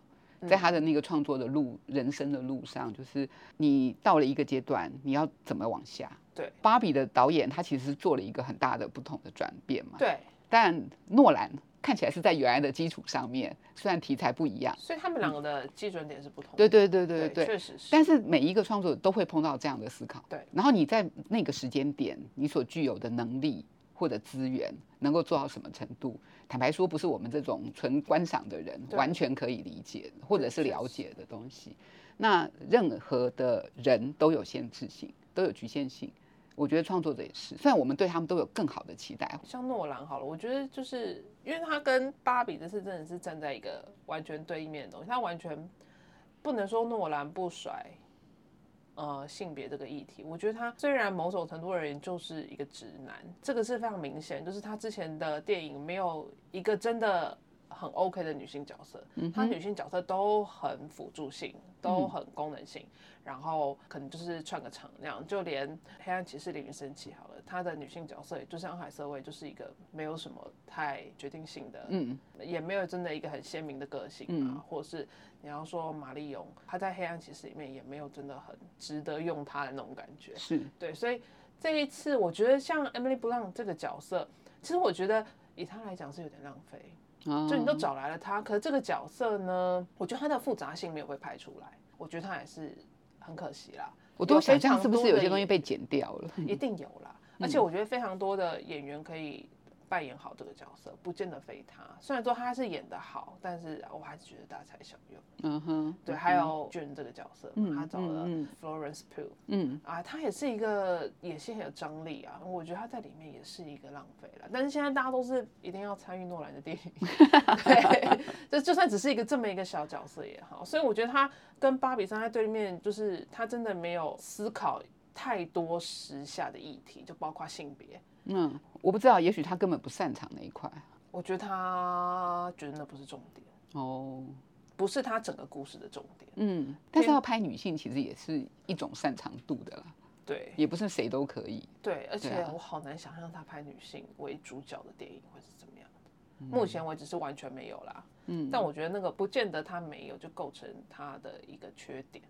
Speaker 2: 在他的那个创作的路、人生的路上，就是你到了一个阶段，你要怎么往下？
Speaker 1: 对
Speaker 2: 芭比的导演他其实做了一个很大的不同的转变嘛，
Speaker 1: 对，
Speaker 2: 但诺兰看起来是在原来的基础上面，虽然题材不一样，
Speaker 1: 所以他们两个的基准点是不同的。
Speaker 2: 对对对对对对。
Speaker 1: 确实是。
Speaker 2: 但是每一个创作者都会碰到这样的思考，
Speaker 1: 对。
Speaker 2: 然后你在那个时间点，你所具有的能力或者资源，能够做到什么程度？坦白说，不是我们这种纯观赏的人完全可以理解或者是了解的东西。那任何的人都有限制性，都有局限性。我觉得创作者也是，虽然我们对他们都有更好的期待，
Speaker 1: 像诺兰好了，我觉得就是因为他跟芭比这次真的是站在一个完全对立面的东西，他完全不能说诺兰不甩呃性别这个议题。我觉得他虽然某种程度而言就是一个直男，这个是非常明显，就是他之前的电影没有一个真的很 OK 的女性角色，她女性角色都很辅助性，都很功能性，然后可能就是串个场那样。就连《黑暗骑士》里面升起好了，她的女性角色也就像海瑟薇，就是一个没有什么太决定性的，
Speaker 2: 嗯，
Speaker 1: 也没有真的一个很鲜明的个性啊，或者是你要说玛丽勇，她在《黑暗骑士》里面也没有真的很值得用她的那种感觉。
Speaker 2: 是
Speaker 1: 对，所以这一次我觉得像 Emily Blunt 这个角色，其实我觉得以她来讲是有点浪费。就你都找来了他，可是这个角色呢，我觉得他的复杂性没有被拍出来，我觉得他也是很可惜啦。
Speaker 2: 我都
Speaker 1: 有非
Speaker 2: 想象是不是有些东西被剪掉了？
Speaker 1: 一定有啦，而且我觉得非常多的演员可以扮演好这个角色，不见得非他。虽然说他是演的好，但是我还是觉得大材小用。
Speaker 2: 嗯哼，
Speaker 1: 对，还有俊这个角色，他找了
Speaker 2: 嗯
Speaker 1: Florence Pugh，
Speaker 2: 嗯，
Speaker 1: 啊，他也是一个演戏很有张力啊，我觉得他在里面也是一个浪费了。但是现在大家都是一定要参与诺兰的电影，对，就就算只是一个这么一个小角色也好，所以我觉得他跟芭比站在对面，就是他真的没有思考太多时下的议题，就包括性别。
Speaker 2: 嗯，我不知道，也许他根本不擅长那一块。
Speaker 1: 我觉得他觉得那不是重点，
Speaker 2: 哦，
Speaker 1: 不是他整个故事的重点。
Speaker 2: 嗯，但是要拍女性，其实也是一种擅长度的啦，
Speaker 1: 对
Speaker 2: 也不是谁都可以。
Speaker 1: 对，而且我好难想象他拍女性为主角的电影会是怎么样的。
Speaker 2: 嗯
Speaker 1: 目前为止是完全没有啦。嗯，但我觉得那个不见得他没有就构成他的一个缺点。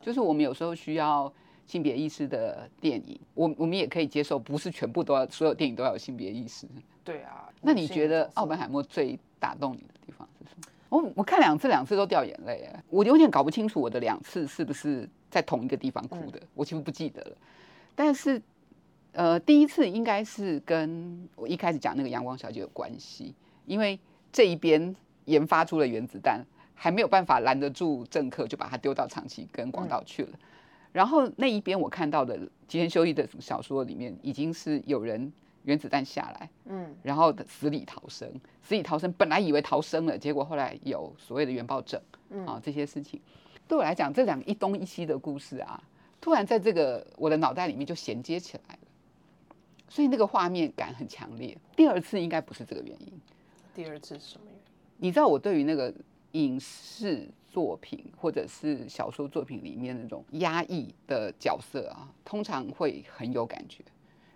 Speaker 2: 就是我们有时候需要性别意识的电影，我我们也可以接受，不是全部都要所有电影都要有性别意识。
Speaker 1: 对啊，
Speaker 2: 那你觉得奥本海默最打动你的地方是什么？我我看两次，两次都掉眼泪，哎，我有点搞不清楚我的两次是不是在同一个地方哭的，我其实不记得了。但是，呃，第一次应该是跟我一开始讲那个阳光小姐有关系，因为这一边研发出了原子弹，还没有办法拦得住政客，就把它丢到长崎跟广岛去了。然后那一边我看到的吉田修一的小说里面，已经是有人原子弹下来，
Speaker 1: 嗯，
Speaker 2: 然后死里逃生，死里逃生，本来以为逃生了，结果后来有所谓的原爆症，啊，这些事情，对我来讲，这两个一东一西的故事啊，突然在这个我的脑袋里面就衔接起来了，所以那个画面感很强烈。第二次应该不是这个原因，
Speaker 1: 第二次是什么原因？
Speaker 2: 你知道我对于那个影视作品或者是小说作品里面那种压抑的角色啊，通常会很有感觉。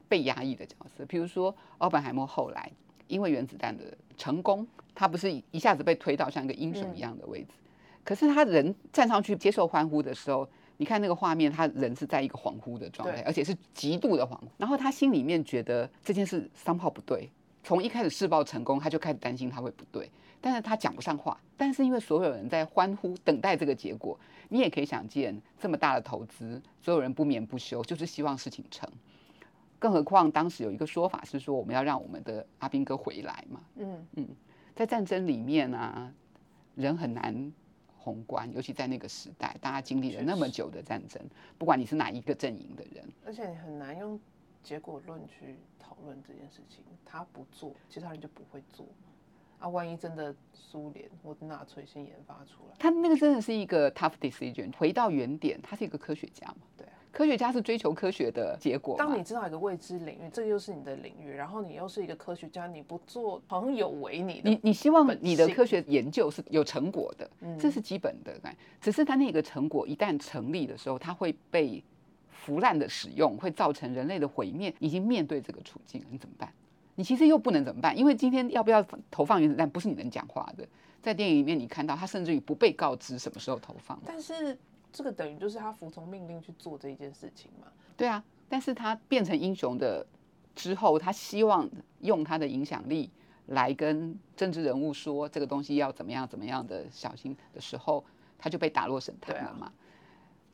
Speaker 2: 被压抑的角色，比如说奥本海默后来因为原子弹的成功，他不是一下子被推到像一个英雄一样的位置，可是他人站上去接受欢呼的时候，你看那个画面，他人是在一个恍惚的状态，而且是极度的恍惚。然后他心里面觉得这件事三炮不对，从一开始试爆成功，他就开始担心他会不对，但是他讲不上话。但是因为所有人在欢呼等待这个结果，你也可以想见这么大的投资，所有人不眠不休，就是希望事情成。更何况当时有一个说法是说，我们要让我们的阿兵哥回来嘛。
Speaker 1: 嗯嗯
Speaker 2: 在战争里面啊，人很难宏观，尤其在那个时代，大家经历了那么久的战争，不管你是哪一个阵营的人，
Speaker 1: 而且你很难用结果论去讨论这件事情。他不做，其他人就不会做。啊，万一真的苏联或者纳粹先研发出来，
Speaker 2: 他那个真的是一个 tough decision。回到原点，他是一个科学家嘛，
Speaker 1: 对啊，
Speaker 2: 科学家是追求科学的结果。
Speaker 1: 当你知道一个未知领域，这又是你的领域，然后你又是一个科学家，你不做好像有违你的
Speaker 2: 你你希望你的科学研究是有成果的，
Speaker 1: 嗯
Speaker 2: 这是基本的。哎只是他那个成果一旦成立的时候，他会被腐烂的使用，会造成人类的毁灭。已经面对这个处境了，你怎么办？你其实又不能怎么办？因为今天要不要投放原子弹，不是你能讲话的。在电影里面，你看到他甚至于不被告知什么时候投放。
Speaker 1: 但是这个等于就是他服从命令去做这一件事情嘛。
Speaker 2: 对啊，但是他变成英雄的之后，他希望用他的影响力来跟政治人物说这个东西要怎么样怎么样的小心的时候，他就被打落神坛了嘛。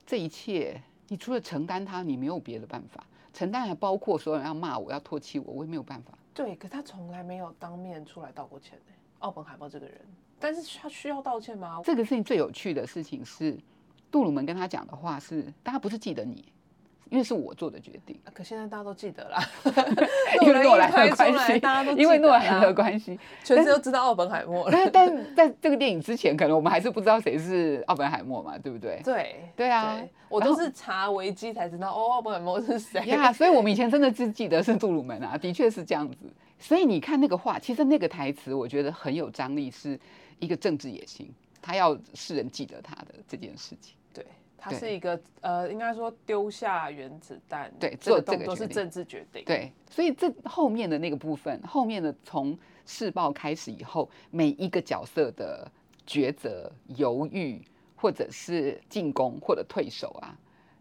Speaker 2: 这一切，你除了承担他，你没有别的办法。承担还包括所有人要骂我、要唾弃我，我也没有办法。
Speaker 1: 对，可他从来没有当面出来道过歉呢。奥本海默这个人，但是他需要道歉吗？
Speaker 2: 这个事情最有趣的事情是，杜鲁门跟他讲的话是，大家不是记得你，因为是我做的决定。
Speaker 1: 可现在 大家都记得啦，
Speaker 2: 因为诺兰的关系
Speaker 1: 大家都，
Speaker 2: 因为诺兰的
Speaker 1: 啦
Speaker 2: 关系，
Speaker 1: 全世界都知道奥本海默了。
Speaker 2: 但 但在这个电影之前，可能我们还是不知道谁是奥本海默嘛，对不对？
Speaker 1: 对
Speaker 2: 对啊
Speaker 1: 我都是查维基才知道哦，奥本海默是谁。
Speaker 2: 呀所以我们以前真的只记得是杜鲁门啊，的确是这样子。所以你看那个话，其实那个台词，我觉得很有张力，是一个政治野心，他要世人记得他的这件事情。
Speaker 1: 对，他
Speaker 2: 对
Speaker 1: 是一个呃，应该说丢下原子弹，
Speaker 2: 对
Speaker 1: 这个
Speaker 2: 做这
Speaker 1: 动
Speaker 2: 个决定
Speaker 1: 作是政治决定。
Speaker 2: 对，所以这后面的那个部分，后面的从试爆开始以后，每一个角色的抉择、犹豫，或者是进攻或者退守啊，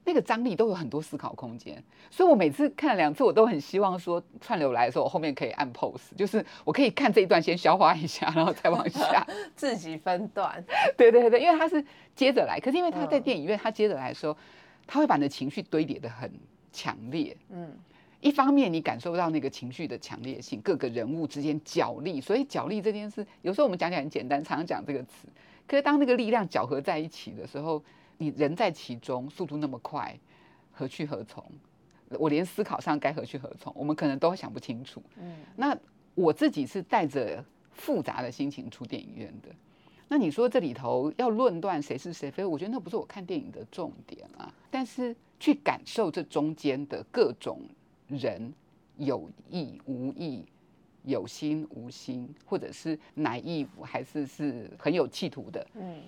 Speaker 2: 那个张力都有很多思考空间。所以我每次看了两次，我都很希望说串流来的时候，我后面可以按 pose，就是我可以看这一段先消化一下，然后再往下。
Speaker 1: 自己分段，
Speaker 2: 对对对，因为他是接着来，可是因为他在
Speaker 1: 嗯
Speaker 2: 电影院，他接着来的时候，他会把你的情绪堆叠的很强烈。
Speaker 1: 嗯，
Speaker 2: 一方面你感受到那个情绪的强烈性，各个人物之间角力，所以角力这件事，有时候我们讲起来很简单，常常讲这个词，可是当那个力量搅合在一起的时候，你人在其中，速度那么快，何去何从？我连思考上该何去何从，我们可能都想不清楚。
Speaker 1: 嗯，
Speaker 2: 那我自己是带着复杂的心情出电影院的。那你说这里头要论断谁是谁非，我觉得那不是我看电影的重点啊。但是去感受这中间的各种人有意无意、有心无心，或者是 naive 还是是很有企图的，
Speaker 1: 嗯，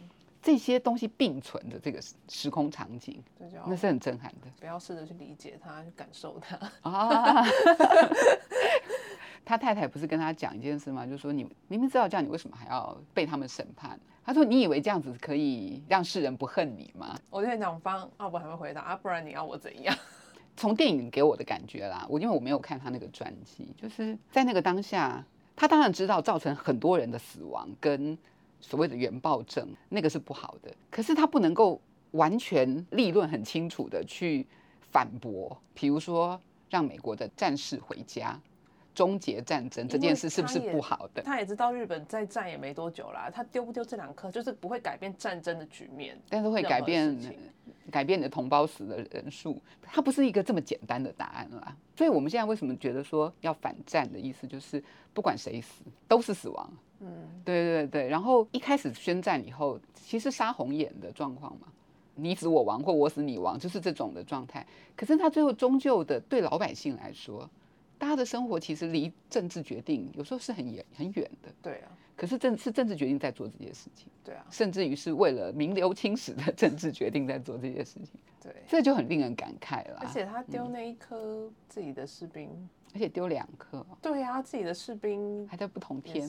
Speaker 2: 这些东西并存的这个时时空场景，那是很震撼的。
Speaker 1: 不要试着去理解他，去感受他。
Speaker 2: 啊，他太太不是跟他讲一件事吗？就是说你明明知道这样，你为什么还要被他们审判？他说：“你以为这样子可以让世人不恨你吗
Speaker 1: 我就很想帮奥本海默回答啊，不然你要我怎样？？”
Speaker 2: 从电影给我的感觉啦，我因为我没有看他那个传记，就是在那个当下，他当然知道造成很多人的死亡跟所谓的原爆症，那个是不好的，可是他不能够完全立论很清楚的去反驳，比如说让美国的战士回家。终结战争这件事是不是不好的？
Speaker 1: 他也知道日本再战也没多久啦，他丢不丢这两颗，就是不会改变战争的局面。
Speaker 2: 但是会改变改变你的同胞死的人数，它不是一个这么简单的答案啦。所以我们现在为什么觉得说要反战的意思，就是不管谁死都是死亡。
Speaker 1: 嗯，
Speaker 2: 对对对，然后一开始宣战以后，其实杀红眼的状况嘛，你死我亡或我死你亡，就是这种的状态。可是他最后终究的对老百姓来说，大家的生活其实离政治决定有时候是很远很远的。
Speaker 1: 对啊，
Speaker 2: 可是政是政治决定在做这些事情，
Speaker 1: 对啊，
Speaker 2: 甚至于是为了名留青史的政治决定在做这些事情，
Speaker 1: 对。
Speaker 2: 这就很令人感慨了。
Speaker 1: 而且他丢那一颗自己的士兵，
Speaker 2: 而且丢两颗，
Speaker 1: 对啊，自己的士兵
Speaker 2: 还在不同天。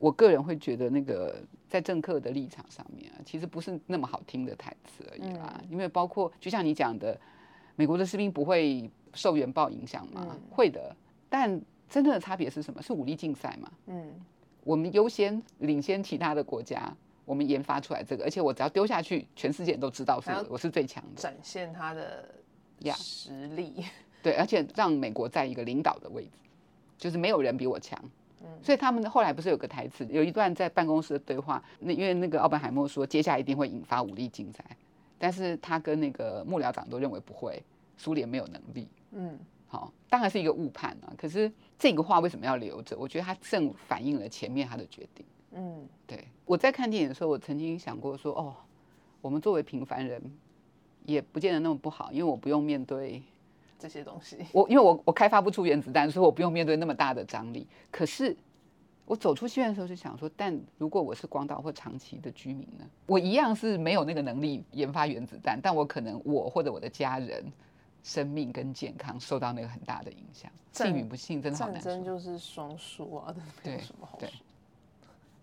Speaker 2: 我个人会觉得那个在政客的立场上面啊，其实不是那么好听的台词而已啦。因为包括就像你讲的，美国的士兵不会受原爆影响吗？
Speaker 1: 嗯
Speaker 2: 会的，但真正的差别是什么？是武力竞赛嘛？
Speaker 1: 嗯，
Speaker 2: 我们优先领先其他的国家，我们研发出来这个，而且我只要丢下去，全世界都知道是我是最强的。
Speaker 1: 展现他的实力。
Speaker 2: 对，而且让美国在一个领导的位置，就是没有人比我强。
Speaker 1: 嗯
Speaker 2: 所以他们后来不是有个台词，有一段在办公室的对话，那因为那个奥本海默说接下来一定会引发武力竞赛，但是他跟那个幕僚长都认为不会，苏联没有能力。
Speaker 1: 嗯，
Speaker 2: 好、当然是一个误判啊。可是这个话为什么要留着？我觉得它正反映了前面他的决定。
Speaker 1: 嗯，
Speaker 2: 对我在看电影的时候，我曾经想过说，哦，我们作为平凡人，也不见得那么不好，因为我不用面对
Speaker 1: 这些东西。
Speaker 2: 我，因为我我开发不出原子弹，所以我不用面对那么大的张力。可是我走出戏院的时候就想说，但如果我是广岛或长崎的居民呢？我一样是没有那个能力研发原子弹，但我可能我或者我的家人生命跟健康受到那个很大的影响。幸与不幸真的好难
Speaker 1: 战争就是双输啊，没有什么好说。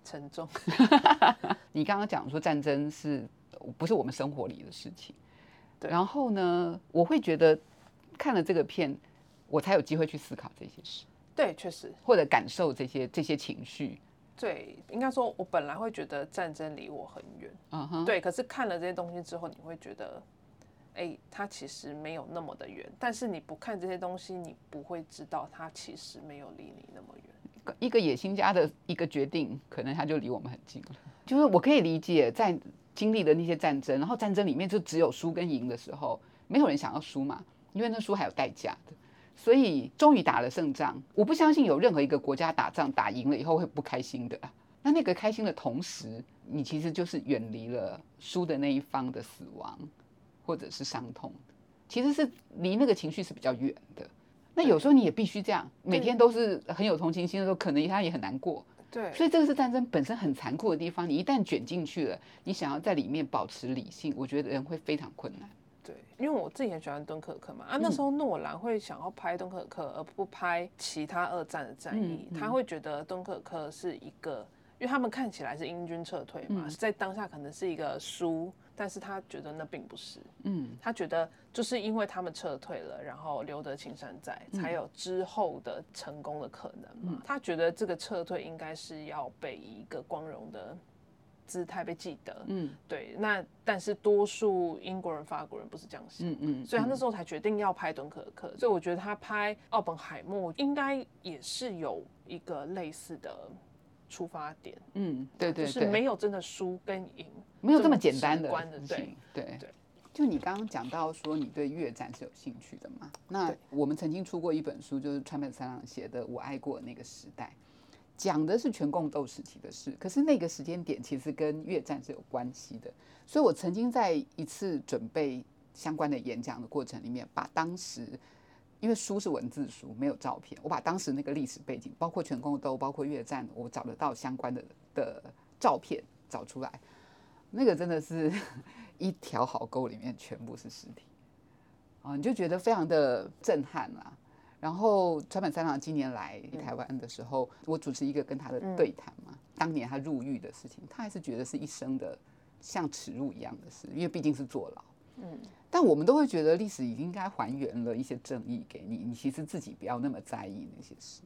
Speaker 1: 沉重。
Speaker 2: 你刚刚讲说战争是不是我们生活里的事情？
Speaker 1: 对。
Speaker 2: 然后呢，我会觉得看了这个片，我才有机会去思考这些事。
Speaker 1: 对，确实。
Speaker 2: 或者感受这些这些情绪。
Speaker 1: 对，应该说，我本来会觉得战争离我很远。嗯哼。对，可是看了这些东西之后，你会觉得，哎，它其实没有那么的远。但是你不看这些东西，你不会知道它其实没有离你那么远。
Speaker 2: 一个野心家的一个决定，可能他就离我们很近了。就是我可以理解，在经历的那些战争，然后战争里面就只有输跟赢的时候，没有人想要输嘛，因为那输还有代价的。所以终于打了胜仗，我不相信有任何一个国家打仗打赢了以后会不开心的。那那个开心的同时，你其实就是远离了输的那一方的死亡或者是伤痛，其实是离那个情绪是比较远的。那有时候你也必须这样，每天都是很有同情心的时候，可能他也很难过。
Speaker 1: 对，
Speaker 2: 所以这个是战争本身很残酷的地方。你一旦卷进去了，你想要在里面保持理性，我觉得人会非常困难。
Speaker 1: 对，因为我自己很喜欢敦刻尔克嘛，啊，那时候诺兰会想要拍敦刻尔克，而不拍其他二战的战役，他会觉得敦刻尔克是一个，因为他们看起来是英军撤退嘛，在当下可能是一个输。但是他觉得那并不是，嗯，他觉得就是因为他们撤退了，然后留得青山在，才有之后的成功的可能嘛。他觉得这个撤退应该是要被一个光荣的姿态被记得，嗯，对。那但是多数英国人、法国人不是这样想，嗯嗯，所以他那时候才决定要拍敦刻尔克。所以我觉得他拍奥本海默应该也是有一个类似的。出发点，
Speaker 2: 嗯，对对，
Speaker 1: 就是没有真的输跟赢，
Speaker 2: 没有这
Speaker 1: 么
Speaker 2: 简单的
Speaker 1: 事情，
Speaker 2: 对对。就你刚刚讲到说你对越战是有兴趣的嘛？那我们曾经出过一本书，就是川本三郎写的《我爱过那个时代》，讲的是全共斗时期的事。可是那个时间点其实跟越战是有关系的，所以我曾经在一次准备相关的演讲的过程里面，把当时。因为书是文字书，没有照片。我把当时那个历史背景，包括全共斗，包括越战，我找得到相关的的照片找出来。那个真的是 一条好沟里面全部是尸体啊，你就觉得非常的震撼啊。然后川本三郎今年来台湾的时候，我主持一个跟他的对谈嘛。当年他入狱的事情，他还是觉得是一生的像耻辱一样的事，因为毕竟是坐牢。嗯。但我们都会觉得历史已经应该还原了一些正义给你，你其实自己不要那么在意那些事。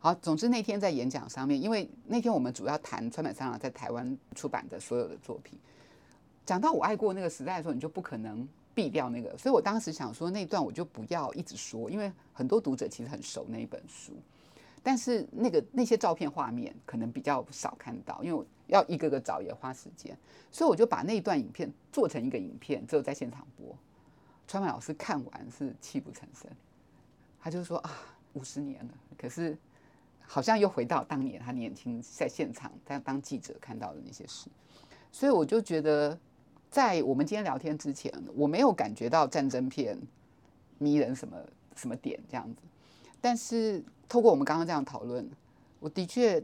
Speaker 2: 好，总之那天在演讲上面，因为那天我们主要谈川本三郎在台湾出版的所有的作品，讲到我爱过那个时代的时候，你就不可能避掉那个，所以我当时想说那段我就不要一直说，因为很多读者其实很熟那一本书，但是那个那些照片画面可能比较少看到，因为。要一个个找也花时间，所以我就把那一段影片做成一个影片，只有在现场播。川本老师看完是泣不成声，他就说啊，五十年了，可是好像又回到当年他年轻在现场在当记者看到的那些事。所以我就觉得，在我们今天聊天之前，我没有感觉到战争片迷人什么什么点这样子，但是透过我们刚刚这样讨论，我的确。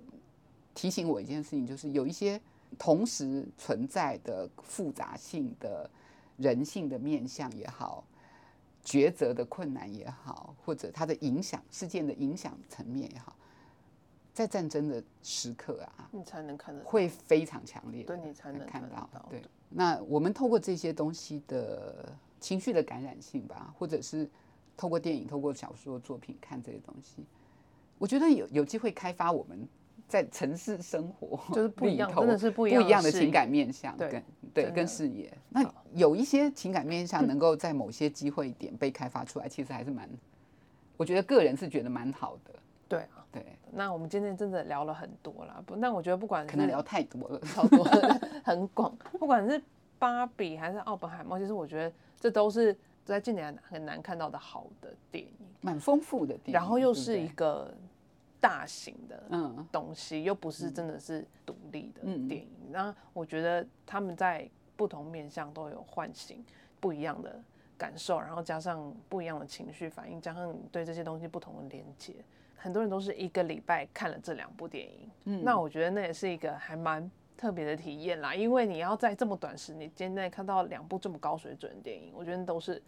Speaker 2: 提醒我一件事情，就是有一些同时存在的复杂性的人性的面相也好，抉择的困难也好，或者它的影响事件的影响层面也好，在战争的时刻啊，
Speaker 1: 你才能看得
Speaker 2: 会非常强烈，
Speaker 1: 对你才能看到。
Speaker 2: 对，那我们透过这些东西的情绪的感染性吧，或者是透过电影、透过小说作品看这些东西，我觉得有有机会开发我们。在城市生活
Speaker 1: 就是 不一样，真的是不一样
Speaker 2: 不一样的情感面向，
Speaker 1: 对
Speaker 2: 对，跟视野。那有一些情感面向 能够在某些机会点被开发出来，其实还是蛮，我觉得个人是觉得蛮好的。
Speaker 1: 对啊，
Speaker 2: 对。
Speaker 1: 那我们今天真的聊了很多啦，不？那我觉得不管
Speaker 2: 可能聊太多了，
Speaker 1: 超多 很广。不管是芭比还是奥本海默，其实我觉得这都是在近年很难看到的好的电影，
Speaker 2: 蛮丰富的电影，
Speaker 1: 然后又是一个。大型的嗯东西又不是真的是独立的电影，那我觉得他们在不同面向都有唤醒不一样的感受，然后加上不一样的情绪反应，加上你对这些东西不同的连接，很多人都是一个礼拜看了这两部电影。嗯，那我觉得那也是一个还蛮特别的体验啦，因为你要在这么短时间内看到两部这么高水准的电影，我觉得都是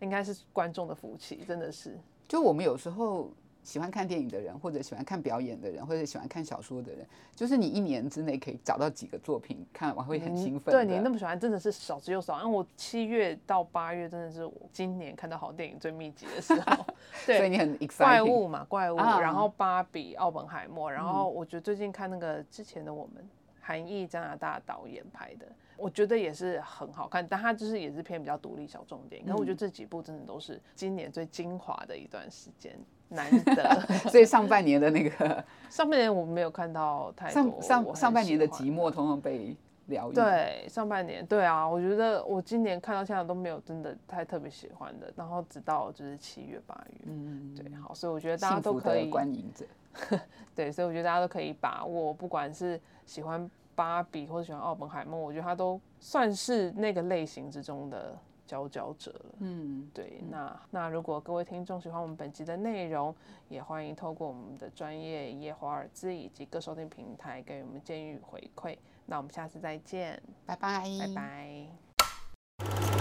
Speaker 1: 应该是观众的福气，真的是。
Speaker 2: 就我们有时候。喜欢看电影的人，或者喜欢看表演的人，或者喜欢看小说的人，就是你一年之内可以找到几个作品看完会很兴奋。
Speaker 1: 对你那么喜欢，真的是少之又少。因为我七月到八月真的是我今年看到好电影最密集的时候。
Speaker 2: 对，所以你很
Speaker 1: 怪物嘛，怪物，然后芭比、奥本海默，然后我觉得最近看那个之前的我们，韩裔加拿大导演拍的，我觉得也是很好看，但它就是也是偏比较独立小众电影。可我觉得这几部真的都是今年最精华的一段时间。难得，
Speaker 2: 所以上半年的那个
Speaker 1: 上半年我们没有看到太多。
Speaker 2: 上上上半年的寂寞通常被疗愈。
Speaker 1: 对，上半年对啊，我觉得我今年看到现在都没有真的太特别喜欢的，然后直到就是七月八月，嗯，对，好，所以我觉得大家都可以
Speaker 2: 观影者。
Speaker 1: 对，所以我觉得大家都可以把握，不管是喜欢芭比或者喜欢奥本海默，我觉得他都算是那个类型之中的。佼佼者了，嗯，对，那那如果各位听众喜欢我们本集的内容，也欢迎透过我们的专业耶华尔兹以及各收听平台给我们建议与回馈。那我们下次再见，
Speaker 2: 拜拜，
Speaker 1: 拜拜。